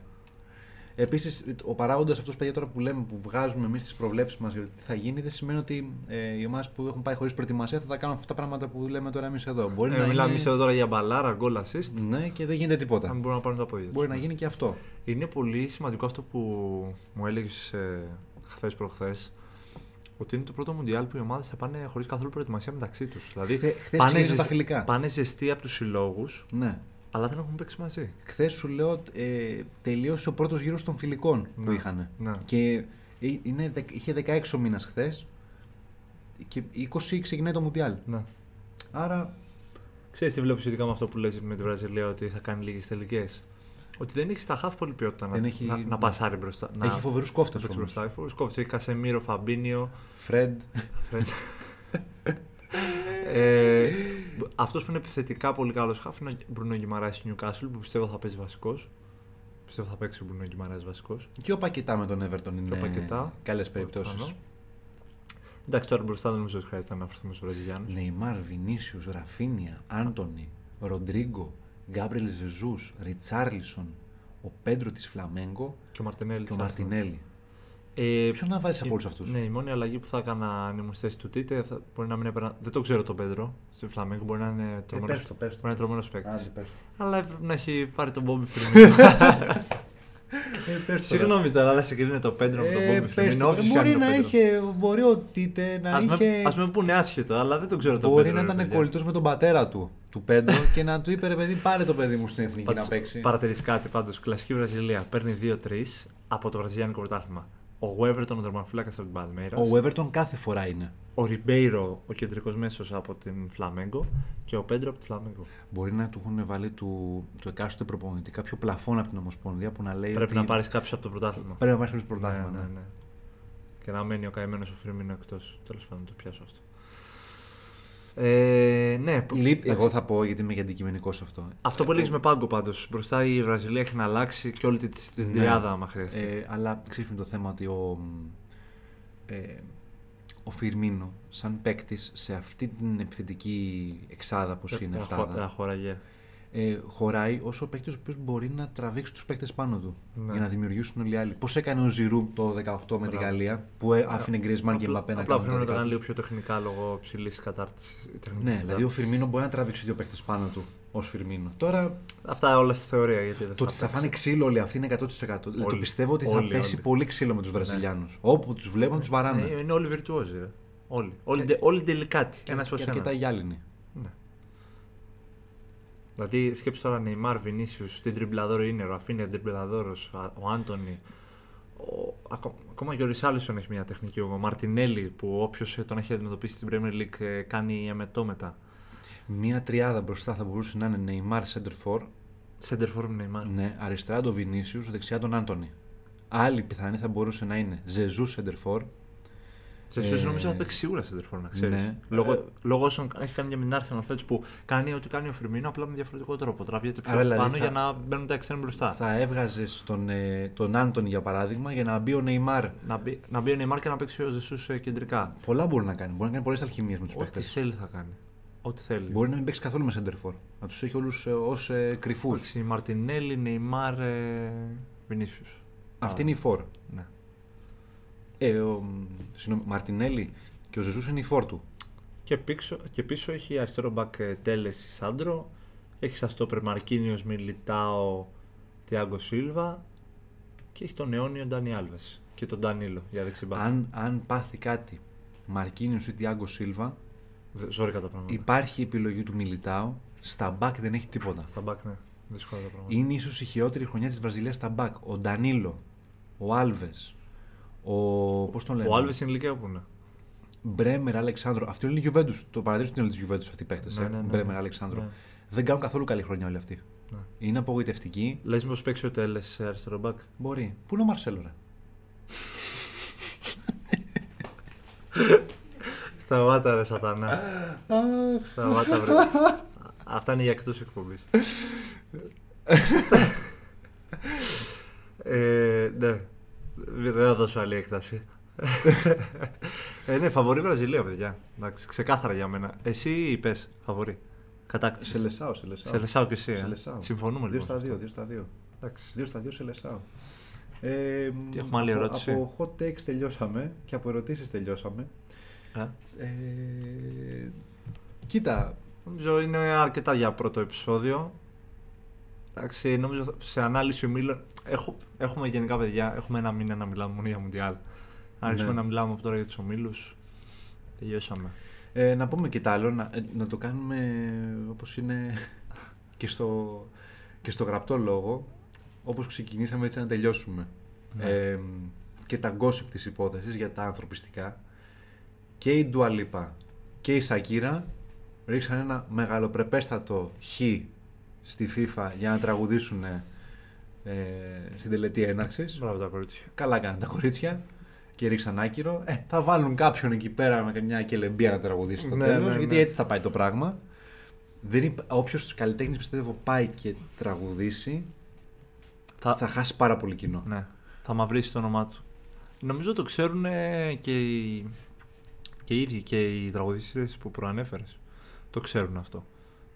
[SPEAKER 2] Επίσης, ο παράγοντας αυτός παιδιά τώρα που λέμε, που βγάζουμε εμείς τις προβλέψεις μας για το τι θα γίνει, δεν σημαίνει ότι ε, οι ομάδες που έχουν πάει χωρίς προετοιμασία θα τα κάνουν αυτά τα πράγματα που λέμε τώρα εμείς εδώ. Μπορεί
[SPEAKER 3] Ε,
[SPEAKER 2] να
[SPEAKER 3] μιλάμε
[SPEAKER 2] είναι...
[SPEAKER 3] εμείς εδώ τώρα για μπαλάρα, goal assist.
[SPEAKER 2] Ναι, και δεν γίνεται τίποτα.
[SPEAKER 3] Αν μπορούν να πάρουν τα πόδια. τους.
[SPEAKER 2] Μπορεί να γίνει και αυτό.
[SPEAKER 3] Είναι πολύ σημαντικό αυτό που μου έλεγες ε, χθες προχθές. Ότι είναι το πρώτο Μουντιάλ που οι ομάδες θα πάνε χωρίς καθόλου προετοιμασία μεταξύ τους. Δηλαδή
[SPEAKER 2] Χθε- χθες
[SPEAKER 3] πάνε,
[SPEAKER 2] ξεκίνησαν τα
[SPEAKER 3] ζεσ-
[SPEAKER 2] φιλικά.
[SPEAKER 3] πάνε ζεστοί από τους συλλόγους
[SPEAKER 2] Ναι.
[SPEAKER 3] Αλλά δεν έχουν παίξει μαζί.
[SPEAKER 2] Χθες σου λέω ε, τελείωσε ο πρώτος γύρος των φιλικών που
[SPEAKER 3] Ναι,
[SPEAKER 2] είχαν.
[SPEAKER 3] ναι.
[SPEAKER 2] Και ε, είναι, δεκ- είχε 16 ο μήνας χθες και 20 ξεκινάει το Μουντιάλ.
[SPEAKER 3] Ναι.
[SPEAKER 2] Άρα
[SPEAKER 3] Ξέρεις τι βλέπω σχετικά με αυτό που λες με τη Βραζιλία ότι θα κάνει λίγες τελικές; Ότι δεν έχει στα χαφ πολύ ποιότητα να,
[SPEAKER 2] Δεν έχει-
[SPEAKER 3] να, να πασάρει μπροστά. να,
[SPEAKER 2] έχει φοβερούς κόφτες
[SPEAKER 3] να παίξει
[SPEAKER 2] όμως.
[SPEAKER 3] μπροστά. Έχει φοβερούς κόφτες. Έχει Κασεμίρο, Φαμπίνιο.
[SPEAKER 2] Φρεντ.
[SPEAKER 3] ε, Αυτός που είναι επιθετικά πολύ καλός χαφ είναι ο Μπρουνό Γκυμαράη Newcastle που πιστεύω θα παίζει βασικός. Πιστεύω θα παίξει ο Μπρουνό Γκυμαράη βασικός.
[SPEAKER 2] Και ο Πακετά με τον Everton είναι
[SPEAKER 3] Πακετά.
[SPEAKER 2] καλές περιπτώσεις.
[SPEAKER 3] Πιθανό. Εντάξει, τώρα μπροστά δεν νομίζω ότι χρειάζεται να αναφερθούμε στους Βραζιλιάνους.
[SPEAKER 2] Νεϊμάρ, Βινίσιου, Ραφίνια, Άντωνη, Ροντρίγκο, Γκάμπριλ Ζεζού, Ριτσάρλισον, ο Πέντρο της Φλαμέγκο
[SPEAKER 3] Και ο Μαρτινέλη.
[SPEAKER 2] και ο Μαρτινέλη.
[SPEAKER 3] Ε,
[SPEAKER 2] Ποιον να βάλεις από
[SPEAKER 3] η-
[SPEAKER 2] όλους αυτούς;
[SPEAKER 3] Ναι, η μόνη αλλαγή που θα έκανα αν ήμουν στη θέση του Τίτε θα, μπορεί να μην έπαιρνα. Δεν το ξέρω τον Πέντρο στη Φλαμέγκο, μπορεί να είναι τρομερό
[SPEAKER 2] πες το, πες το.
[SPEAKER 3] μπορεί να είναι τρομερός παίκτης.
[SPEAKER 2] Άντε, πες το.
[SPEAKER 3] Αλλά έπρεπε να έχει πάρει τον Μπόμπι Φιρμίνο.
[SPEAKER 2] Ε, πες το,
[SPEAKER 3] Συγγνώμη τώρα, αλλά συγκρίνει το Πέντρο με τον
[SPEAKER 2] Ε,
[SPEAKER 3] Μπόμπι
[SPEAKER 2] πες
[SPEAKER 3] Φιρμίνο.
[SPEAKER 2] το.
[SPEAKER 3] Όποιος
[SPEAKER 2] Μπορεί
[SPEAKER 3] κάνει τον
[SPEAKER 2] να
[SPEAKER 3] Πέντρο.
[SPEAKER 2] είχε, μπορεί ο Τίτε να
[SPEAKER 3] Ας με,
[SPEAKER 2] είχε.
[SPEAKER 3] ας με πούνε άσχετο, αλλά δεν το ξέρω τον
[SPEAKER 2] Μπορεί
[SPEAKER 3] Πέντρο.
[SPEAKER 2] να
[SPEAKER 3] ρε
[SPEAKER 2] ήταν
[SPEAKER 3] παιδιά.
[SPEAKER 2] κολλητός με τον πατέρα του, του Πέντρο, και να του είπε ρε παιδί, πάρε το παιδί μου στην εθνική
[SPEAKER 3] Πάντως,
[SPEAKER 2] να παίξει.
[SPEAKER 3] Παρατηρείς κάτι πάντως. Κλασική Βραζιλία. Παίρνει 2-3 από το Βραζιλιάνικο πρωτάθλημα. Ο Βέβερτον, ο δερμαφύλακας από την Παλμέρας.
[SPEAKER 2] Ο Everton κάθε φορά είναι.
[SPEAKER 3] ο Ριμπέιρο, ο κεντρικός μέσος από την Φλαμέγκο και ο Πέντρο από τη Φλαμέγκο.
[SPEAKER 2] Μπορεί να του έχουν βάλει του, του εκάστοτε προπονητή κάποιο πλαφόν από την Ομοσπονδία που να λέει.
[SPEAKER 3] Πρέπει
[SPEAKER 2] ότι
[SPEAKER 3] να πάρεις κάποιος από το πρωτάθλημα.
[SPEAKER 2] Πρέπει να πάρεις κάποιος πρωτάθλημα.
[SPEAKER 3] ναι,
[SPEAKER 2] ναι.
[SPEAKER 3] ναι, ναι. Και να μένει ο καημένος ο Φιρμίνο εκτός. Τέλος πάντων, το πιάσω αυτό. Ε, ναι, που-
[SPEAKER 2] Λείπ-
[SPEAKER 3] εντάξει.
[SPEAKER 2] εγώ θα πω γιατί είμαι για αντικειμενικός σε αυτό.
[SPEAKER 3] Αυτό που έλεγες με πάγκο πάντως. Μπροστά η Βραζιλία έχει να αλλάξει και όλη τη την
[SPEAKER 2] Ναι.
[SPEAKER 3] τριάδα, άμα χρειαστεί.
[SPEAKER 2] Ε, αλλά ξέρει το θέμα ότι ο, ε, ο Φιρμίνο, σαν παίκτης σε αυτή την επιθετική εξάδα που είναι
[SPEAKER 3] Ε,
[SPEAKER 2] αυτά,
[SPEAKER 3] χω- ε, χώραγε.
[SPEAKER 2] ε, χωράει όσο παίκτης ο οποίος μπορεί να τραβήξει τους παίκτες πάνω του
[SPEAKER 3] Ναι.
[SPEAKER 2] για να δημιουργήσουν όλοι οι άλλοι. Πώς έκανε ο Ζηρού το 18 με τη
[SPEAKER 3] Μπράβο.
[SPEAKER 2] Γαλλία που ε, άφηνε Γκρισμάν και
[SPEAKER 3] Απλά-
[SPEAKER 2] Μπαπέ να
[SPEAKER 3] Απλά ο
[SPEAKER 2] κάνουν τα
[SPEAKER 3] Φιρμίνο το
[SPEAKER 2] δικά
[SPEAKER 3] κάνει λίγο
[SPEAKER 2] τους.
[SPEAKER 3] πιο τεχνικά λόγω ψηλής κατάρτισης.
[SPEAKER 2] Ναι, δηλαδή ο Φιρμίνο μπορεί να τραβήξει δύο παίκτες πάνω του ως Φιρμίνο. Τώρα
[SPEAKER 3] Αυτά όλα στη θεωρία. Γιατί δεν
[SPEAKER 2] το ότι θα
[SPEAKER 3] παίξει.
[SPEAKER 2] φάνε ξύλο όλοι αυτοί είναι 100%. Δηλαδή, το
[SPEAKER 3] Όλοι.
[SPEAKER 2] πιστεύω ότι θα
[SPEAKER 3] Όλοι,
[SPEAKER 2] πέσει
[SPEAKER 3] όλοι.
[SPEAKER 2] πολύ ξύλο με τους Βραζιλιάνους. Όπου τους βλέπουν, τους βαράνε.
[SPEAKER 3] Ε, είναι όλοι βιρτουόζοι. Ρε. Όλοι. Όλοι,
[SPEAKER 2] Και-
[SPEAKER 3] ντε- όλοι τελικάτι.
[SPEAKER 2] και,
[SPEAKER 3] Ένας προς
[SPEAKER 2] και
[SPEAKER 3] ένα.
[SPEAKER 2] αρκετά γυάλινοι.
[SPEAKER 3] Ναι. Δηλαδή σκέψου τώρα Νεϊμάρ, Βινίσιου, την τριμπλαδόρο είναι, ο Ραφίνια τριμπλαδόρος, ο Άντωνη. Ο, ακό- ακόμα και ο Ρισάλισον έχει μια τεχνική. Ο Μαρτινέλη που όποιος τον έχει αντιμετωπίσει στην Premier League ε, κάνει εμετώμετα.
[SPEAKER 2] Μία τριάδα μπροστά θα μπορούσε να είναι Νεϊμάρ Σέντερφορ,
[SPEAKER 3] Σέντερφορ με Νεϊμάρ.
[SPEAKER 2] ναι, αριστερά τον Βινίσιου, δεξιά τον Άντωνη. Άλλη πιθανή θα μπορούσε να είναι Ζεζού Σέντερφορ,
[SPEAKER 3] Σε εσείς
[SPEAKER 2] Ε,
[SPEAKER 3] νομίζω θα παίξει σίγουρα Σέντερφορ να ξέρεις.
[SPEAKER 2] ναι.
[SPEAKER 3] Λόγω,
[SPEAKER 2] Ε,
[SPEAKER 3] λόγω όσων έχει κάνει για την Arsenal φέτος που κάνει ό,τι κάνει ο Φιρμίνο απλά με διαφορετικό τρόπο. Τραβιέται πιο
[SPEAKER 2] Άρα, δηλαδή,
[SPEAKER 3] πάνω
[SPEAKER 2] θα-
[SPEAKER 3] για να μπαίνουν τα εξτρέμ μπροστά.
[SPEAKER 2] θα έβγαζες τον, ε, τον Άντωνη για παράδειγμα για να μπει ο Νεϊμάρ.
[SPEAKER 3] Να, μπει, να μπει ο Νεϊμάρ και να παίξει ο Ζεσού κεντρικά.
[SPEAKER 2] Πολλά μπορεί να κάνει. Μπορεί να κάνει πολλές αλχημίες με τους
[SPEAKER 3] Ό,τι
[SPEAKER 2] παίκτες.
[SPEAKER 3] θέλει θα κάνει. Ό,τι θέλει.
[SPEAKER 2] Μπορεί να μην παίξει καθόλου με Σέντερφορ. Να τους έχει όλους ως ε, κρυφούς.
[SPEAKER 3] Εντάξει, Μαρτινέλη, Νεϊμάρ, ε, Βινίσιου.
[SPEAKER 2] Αυτή είναι η φόρ.
[SPEAKER 3] Ναι.
[SPEAKER 2] Ε, ο συγγνώμη, Μαρτινέλη και ο Ζεζού είναι η φόρ του.
[SPEAKER 3] Και, πίσω, και πίσω έχει αριστερό μπακ ε, Τέλες Σάντρο. Έχει στα στόπερ Μαρκίνιος Μιλιτάο Τιάγκο Σίλβα. Και έχει τον αιώνιο Ντάνι Άλβες. Και τον Ντανίλο για δεξιμπάκ.
[SPEAKER 2] Αν, αν πάθει κάτι Μαρκίνιος ή Τιάγκο Σίλβα,
[SPEAKER 3] Δε- Ζόρικα τα πράγματα.
[SPEAKER 2] υπάρχει η επιλογή του Μιλιτάου. Στα μπακ δεν έχει τίποτα.
[SPEAKER 3] Στα μπακ, ναι. Δύσκολα τα πράγματα.
[SPEAKER 2] Είναι ίσως η χειρότερη χρονιά της Βραζιλίας στα μπακ. Ο Ντανίλο, ο Άλβες, ο. Πώς τον λένε;
[SPEAKER 3] Ο Άλβες είναι ηλικία που είναι;
[SPEAKER 2] Μπρέμερ, Αλεξάνδρο. Αυτό είναι η Γιουβέντους. Το παραδείγμα είναι όλη της Γιουβέντους αυτοί οι παίχτε.
[SPEAKER 3] Ναι, ναι, ναι,
[SPEAKER 2] Μπρέμερ,
[SPEAKER 3] ναι.
[SPEAKER 2] Αλεξάνδρο.
[SPEAKER 3] Ναι.
[SPEAKER 2] Δεν κάνουν καθόλου καλή χρονιά όλοι αυτοί.
[SPEAKER 3] Ναι.
[SPEAKER 2] Είναι απογοητευτικοί.
[SPEAKER 3] Λες πω παίξει ο Τέλες αριστερό μπακ;
[SPEAKER 2] Μπορεί. Πού είναι ο Μαρσέλο, ρε;
[SPEAKER 3] Σταμάτα ρε σατανά. Σταμάτα βρε. Αυτά είναι για εκτός εκπομπής. ε, ναι. Δεν θα δώσω άλλη έκταση. ε, ναι, φαβορή Βραζιλία, παιδιά. Εντάξει, ξεκάθαρα για μένα. Εσύ είπες φαβορή. Κατάκτηση.
[SPEAKER 2] Σε λεσάω, σε λεσάω.
[SPEAKER 3] Σε λεσάω και εσύ.
[SPEAKER 2] Σε
[SPEAKER 3] ε.
[SPEAKER 2] λεσάω.
[SPEAKER 3] Συμφωνούμε
[SPEAKER 2] Δύο
[SPEAKER 3] λοιπόν.
[SPEAKER 2] στα δύο, δύο στα δύο.
[SPEAKER 3] Εντάξει.
[SPEAKER 2] Δύο στα δύο σε λεσάω. Ε,
[SPEAKER 3] Τι έχουμε άλλη
[SPEAKER 2] από-
[SPEAKER 3] ερώτηση;
[SPEAKER 2] Από hot takes τελειώσαμε και από ερωτήσεις τελειώσαμε.
[SPEAKER 3] Ε,
[SPEAKER 2] Ε, κοίτα,
[SPEAKER 3] Νομίζω είναι αρκετά για πρώτο επεισόδιο. Εντάξει, νομίζω θα- σε ανάλυση ομίλων. Έχω, έχουμε γενικά παιδιά, έχουμε ένα μήνα να μιλάμε μόνο για Μουντιάλ. Αν αρχίσουμε
[SPEAKER 2] Ναι.
[SPEAKER 3] να μιλάμε από τώρα για τους ομίλους, τελειώσαμε.
[SPEAKER 2] ε, να πούμε και τ' άλλο, να, ε, να το κάνουμε όπως είναι και στο, και στο γραπτό λόγο, όπως ξεκινήσαμε έτσι να τελειώσουμε.
[SPEAKER 3] Ναι.
[SPEAKER 2] Ε, και τα gossip της υπόθεσης για τα ανθρωπιστικά και η Ντουαλίπα και η Σακύρα ρίξαν ένα μεγαλοπρεπέστατο χ στη FIFA για να τραγουδήσουν ε, στην τελετή έναρξης.
[SPEAKER 3] Μπράβο τα κορίτσια.
[SPEAKER 2] Καλά κάνουν τα κορίτσια και ρίξαν άκυρο. Ε, θα βάλουν κάποιον εκεί πέρα με μια κελεμπία να τραγουδήσει στο
[SPEAKER 3] Ναι,
[SPEAKER 2] τέλος,
[SPEAKER 3] ναι,
[SPEAKER 2] γιατί
[SPEAKER 3] ναι.
[SPEAKER 2] έτσι θα πάει το πράγμα. Δεν υπ... Όποιος καλλιτέχνης πιστεύω πάει και τραγουδήσει,
[SPEAKER 3] Θα,
[SPEAKER 2] θα χάσει πάρα πολύ κοινό.
[SPEAKER 3] Ναι, θα μαυρίσει το όνομά του. Νομίζω το ξέρουν και οι, και οι ίδιοι και οι τραγουδίστρες που προανέφερες. Το ξέρουν αυτό.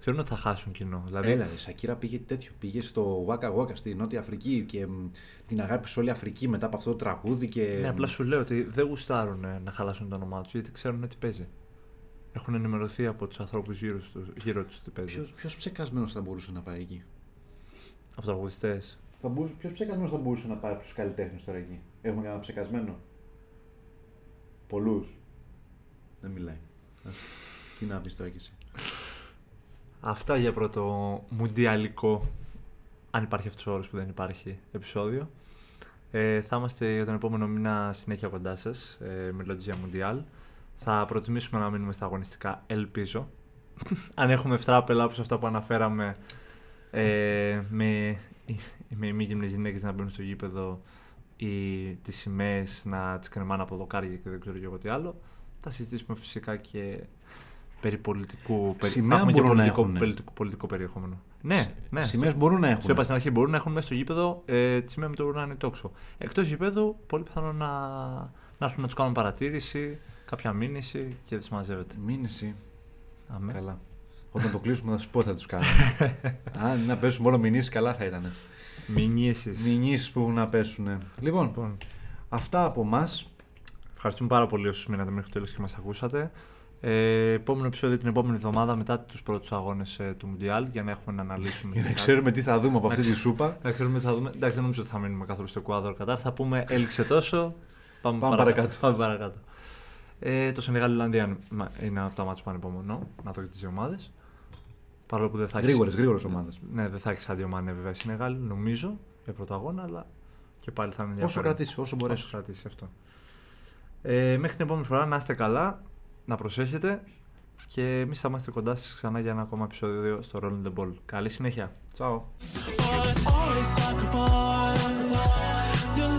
[SPEAKER 3] Ξέρουν ότι θα χάσουν κοινό. Δηλαδή,
[SPEAKER 2] Έλα, ρε, η Σακύρα πήγε τέτοιο. Πήγε στο Waka Waka στη Νότια Αφρική και μ, την αγάπησε όλη η Αφρική μετά από αυτό το τραγούδι. Και...
[SPEAKER 3] Ναι, απλά σου λέω ότι δεν γουστάρουν ε, να χαλάσουν το όνομά τους γιατί ξέρουν τι παίζει. Έχουν ενημερωθεί από τους ανθρώπους γύρω, τους- γύρω τους τι παίζει.
[SPEAKER 2] Ποιος, ποιος ψεκασμένος θα μπορούσε να πάει εκεί;
[SPEAKER 3] Από τραγουδιστές.
[SPEAKER 2] Θα μπορούσε, ποιος ψεκασμένος θα μπορούσε να πάει από τους καλλιτέχνες τώρα εκεί; Έχουμε κανένα ψεκασμένο; Πολλούς. Δεν μιλάει. Ε, Τι να πεις τώρα κι εσύ.
[SPEAKER 3] Αυτά για πρώτο μουντιαλικό, αν υπάρχει αυτός ο όρος που δεν υπάρχει, επεισόδιο. Ε, θα είμαστε για τον επόμενο μήνα συνέχεια κοντά σας ε, με Λοτζία Μουντιάλ. Θα προτιμήσουμε να μείνουμε στα αγωνιστικά, ελπίζω. αν έχουμε φτράπελα όπως αυτά που αναφέραμε ε, με, με μη γυμνές γυναίκες να μπαίνουν στο γήπεδο ή τις σημαίες να τις κρεμάνε από δοκάρια και δεν ξέρω και εγώ τι άλλο. Θα συζητήσουμε φυσικά και περί πολιτικού, περί,
[SPEAKER 2] Σημαία
[SPEAKER 3] θα έχουμε και
[SPEAKER 2] μπορούν να
[SPEAKER 3] πολιτικό,
[SPEAKER 2] έχουνε.
[SPEAKER 3] πολιτικό, πολιτικό περιεχόμενο. Ναι, ναι.
[SPEAKER 2] Σημαίες
[SPEAKER 3] στο-
[SPEAKER 2] μπορούν να έχουν.
[SPEAKER 3] Σου είπα στην αρχή μπορούν να έχουν μέσα στο γήπεδο ε, τη σημαία με το ουράνιο τόξο. Εκτός γήπεδου, πολύ πιθανό να, να έρθουν να τους κάνουν παρατήρηση, κάποια μήνυση και δεν συμμαζεύεται.
[SPEAKER 2] Μήνυση.
[SPEAKER 3] Αμέ.
[SPEAKER 2] Καλά. Όταν το κλείσουμε θα σου πω τι θα τους κάνουμε. Αν να πέσουν μόνο μηνύσεις καλά θα ήταν.
[SPEAKER 3] Μηνύσεις.
[SPEAKER 2] Μηνύσεις που έχουν να πέσουν. Λοιπόν,
[SPEAKER 3] Λοιπόν,
[SPEAKER 2] αυτά από εμά.
[SPEAKER 3] ευχαριστούμε πάρα πολύ όσους μείνατε μέχρι το τέλος και μας ακούσατε. Ε, επόμενο επεισόδιο την επόμενη εβδομάδα μετά τους πρώτους αγώνες ε, του Μουντιάλ για να έχουμε να αναλύσουμε.
[SPEAKER 2] Για να
[SPEAKER 3] και
[SPEAKER 2] ξέρουμε τι θα δούμε από αυτή τη
[SPEAKER 3] Εντάξει.
[SPEAKER 2] σούπα.
[SPEAKER 3] Να ξέρουμε τι θα δούμε. Εντάξει, δεν νομίζω ότι θα μείνουμε καθόλου στο κουάδρο κατά. Θα πούμε έλξε τόσο. Πάμε,
[SPEAKER 2] Πάμε παρακάτω.
[SPEAKER 3] Πάμε παρακάτω. Ε, το Σενεγάλ Ιρλανδία είναι από τα μάτια που ανυπομονώ να δω και τις δύο ομάδες. Παρόλο που δεν θα έχει.
[SPEAKER 2] Γρήγορες, γρήγορες ομάδες.
[SPEAKER 3] Ναι, δεν θα έχεις σαν δύο μάνε βέβαια η Σενεγάλ, νομίζω, για πρώτο αγώνα, αλλά και πάλι θα είναι
[SPEAKER 2] Όσο
[SPEAKER 3] ενδιαφέρον.
[SPEAKER 2] κρατήσει, όσο μπορέσεις.
[SPEAKER 3] Όσο κρατήσει αυτό. Ε, μέχρι την επόμενη φορά να είστε καλά, να προσέχετε και εμείς θα είμαστε κοντά σας ξανά για ένα ακόμα επεισόδιο στο Rolling the Ball. Καλή συνέχεια.
[SPEAKER 2] Τσάω.
[SPEAKER 1] Always sacrifice your